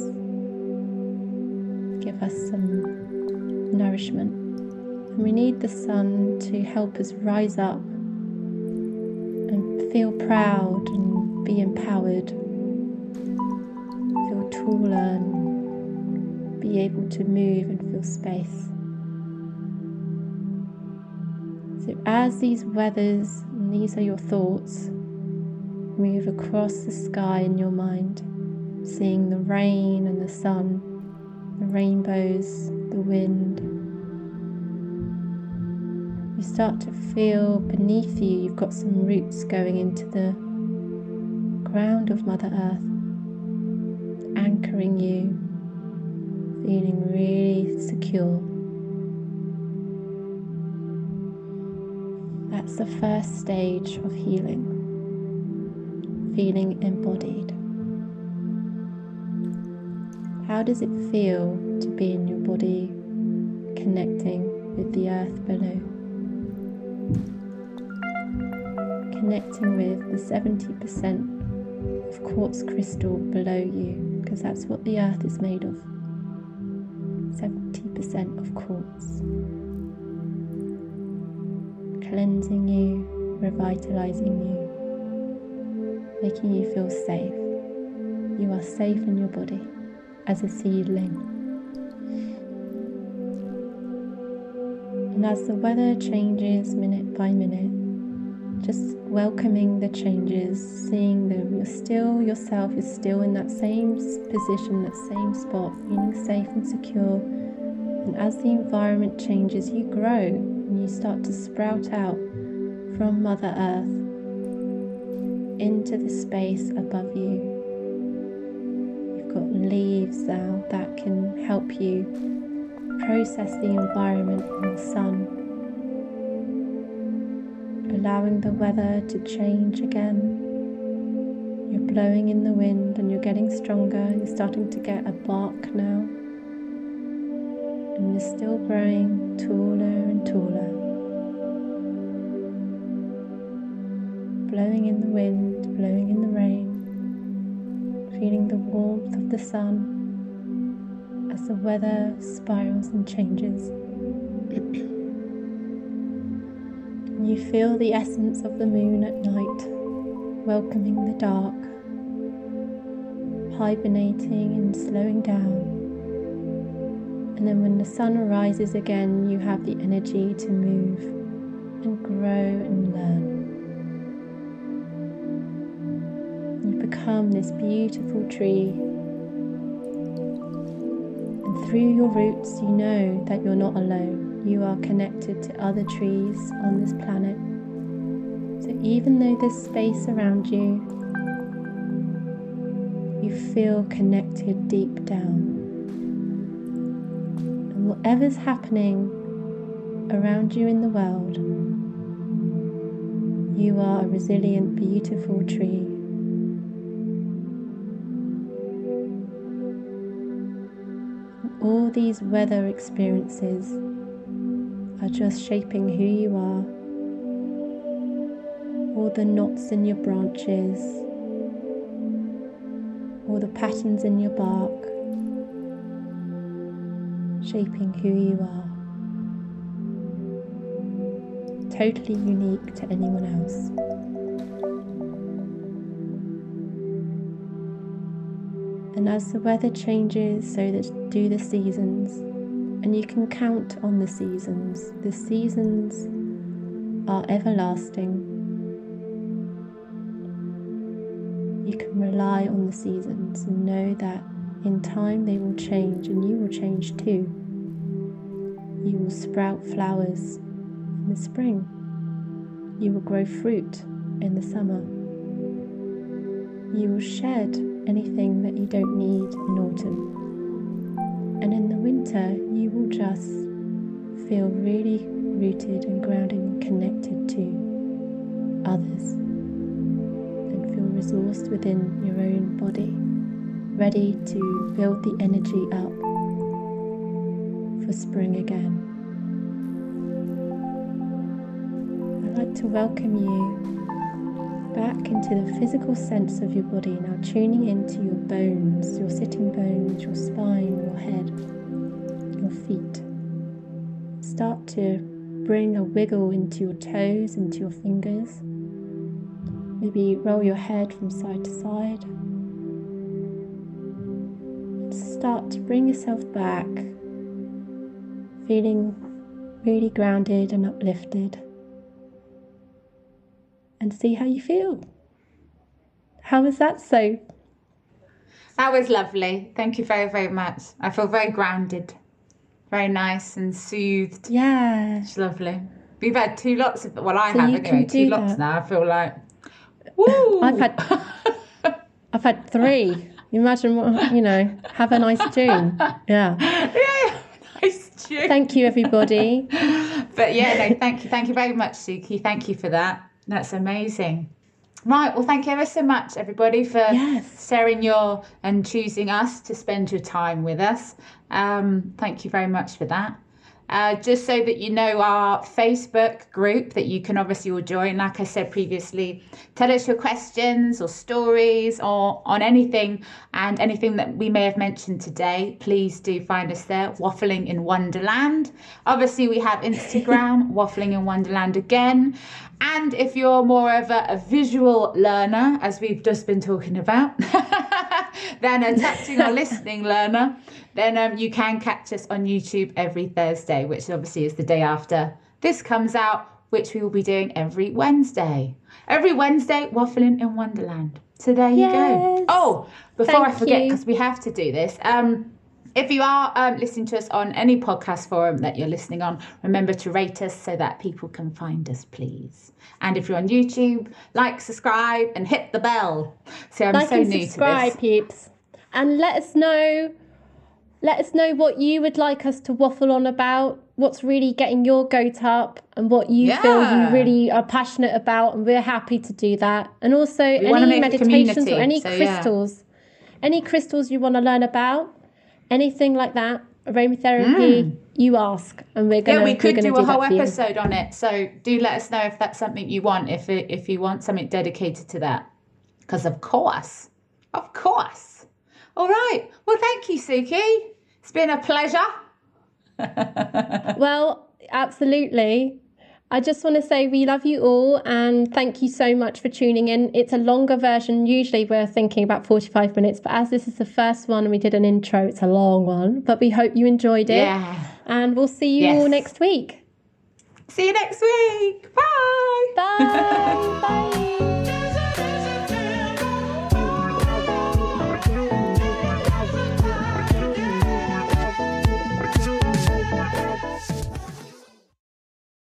give us some nourishment, and we need the sun to help us rise up and feel proud and be empowered, feel taller be able to move and feel space. So, as these weathers, and these are your thoughts, move across the sky in your mind, seeing the rain and the sun, the rainbows, the wind. You start to feel beneath you, you've got some roots going into the ground of Mother Earth, anchoring you, feeling really secure. That's the first stage of healing, feeling embodied. How does it feel to be in your body, connecting with the earth below? Connecting with the 70% of quartz crystal below you, because that's what the earth is made of 70% of quartz. Cleansing you, revitalizing you, making you feel safe. You are safe in your body as a seedling. And as the weather changes minute by minute, just welcoming the changes, seeing them, you're still yourself, you're still in that same position, that same spot, feeling safe and secure. And as the environment changes, you grow and you start to sprout out from Mother Earth into the space above you You've got leaves now that can help you process the environment and the sun, allowing the weather to change again. You're blowing in the wind and you're getting stronger. You're starting to get a bark now. And you're still growing taller and taller. Blowing in the wind, blowing in the rain feeling the warmth of the sun as the weather spirals and changes. You feel the essence of the moon at night, welcoming the dark, hibernating and slowing down. And then when the sun arises again, you have the energy to move and grow and learn. You become this beautiful tree. And through your roots, you know that you're not alone. You are connected to other trees on this planet. So even though there's space around you, you feel connected deep down. And whatever's happening around you in the world, you are a resilient, beautiful tree. all these weather experiences are just shaping who you are. All the knots in your branches, all the patterns in your bark, shaping who you are. Totally unique to anyone else. And as the weather changes, so that do the seasons. And you can count on the seasons. The seasons are everlasting. You can rely on the seasons and know that in time they will change and you will change too. You will sprout flowers in the spring. You will grow fruit in the summer. You will shed anything that you don't need in autumn. And in the winter, you will just feel really rooted and grounded and connected to others and feel resourced within your own body, ready to build the energy up for spring again. I'd like to welcome you back into the physical sense of your body, now tuning into your bones, your sitting bones, your spine, your head, your feet. Start to bring a wiggle into your toes, into your fingers. Maybe roll your head from side to side. Start to bring yourself back, feeling really grounded and uplifted and see how you feel. How was that so? That was lovely. Thank you very, very much. I feel very grounded, very nice and soothed. Yeah. It's lovely. We've had two lots of, well, I so have anyway, two lots now. I feel like, woo! I've had, *laughs* I've had three. Imagine what, you know, have a nice June. Yeah. *laughs* Yeah. *laughs* Nice June. Thank you, everybody. but yeah, no, thank you. Thank you very much, Suki. Thank you for that. That's amazing. Right. Well, thank you ever so much, everybody, for yes. sharing your and choosing us to spend your time with us. Um, thank you very much for that. Uh, just so that you know, our Facebook group that you can obviously all join. Like I said previously, tell us your questions or stories or on anything and anything that we may have mentioned today. Please do find us there, Waffling in Wonderland. Obviously, we have Instagram, *laughs* Waffling in Wonderland again. And if you're more of a, a visual learner, as we've just been talking about, *laughs* *laughs* then a touching or listening learner, then um, you can catch us on YouTube every Thursday, which obviously is the day after this comes out, which we will be doing every Wednesday. Every Wednesday, Waffling in Wonderland. So there you go. Oh, before Thank I forget, because we have to do this. Um, if you are um, listening to us on any podcast forum that you're listening on, remember to rate us so that people can find us, please. And if you're on YouTube, like, subscribe, and hit the bell. So I'm like so and new subscribe, to this. Subscribe, peeps, and let us know. Let us know what you would like us to waffle on about. What's really getting your goat up, and what you yeah. feel you really are passionate about, and we're happy to do that. And also we any meditations or any so, crystals, yeah. any crystals you want to learn about anything like that, aromatherapy, mm. you ask, and we're gonna. Yeah, we could do a whole episode on it. So do let us know if that's something you want. If it, if you want something dedicated to that, because of course, of course. All right. Well, thank you, Suki. It's been a pleasure. *laughs* well, absolutely. I just want to say we love you all and thank you so much for tuning in. It's a longer version. Usually we're thinking about 45 minutes, but as this is the first one and we did an intro, it's a long one. But we hope you enjoyed it. Yeah. And we'll see you yes. all next week. See you next week. Bye. Bye. *laughs* Bye.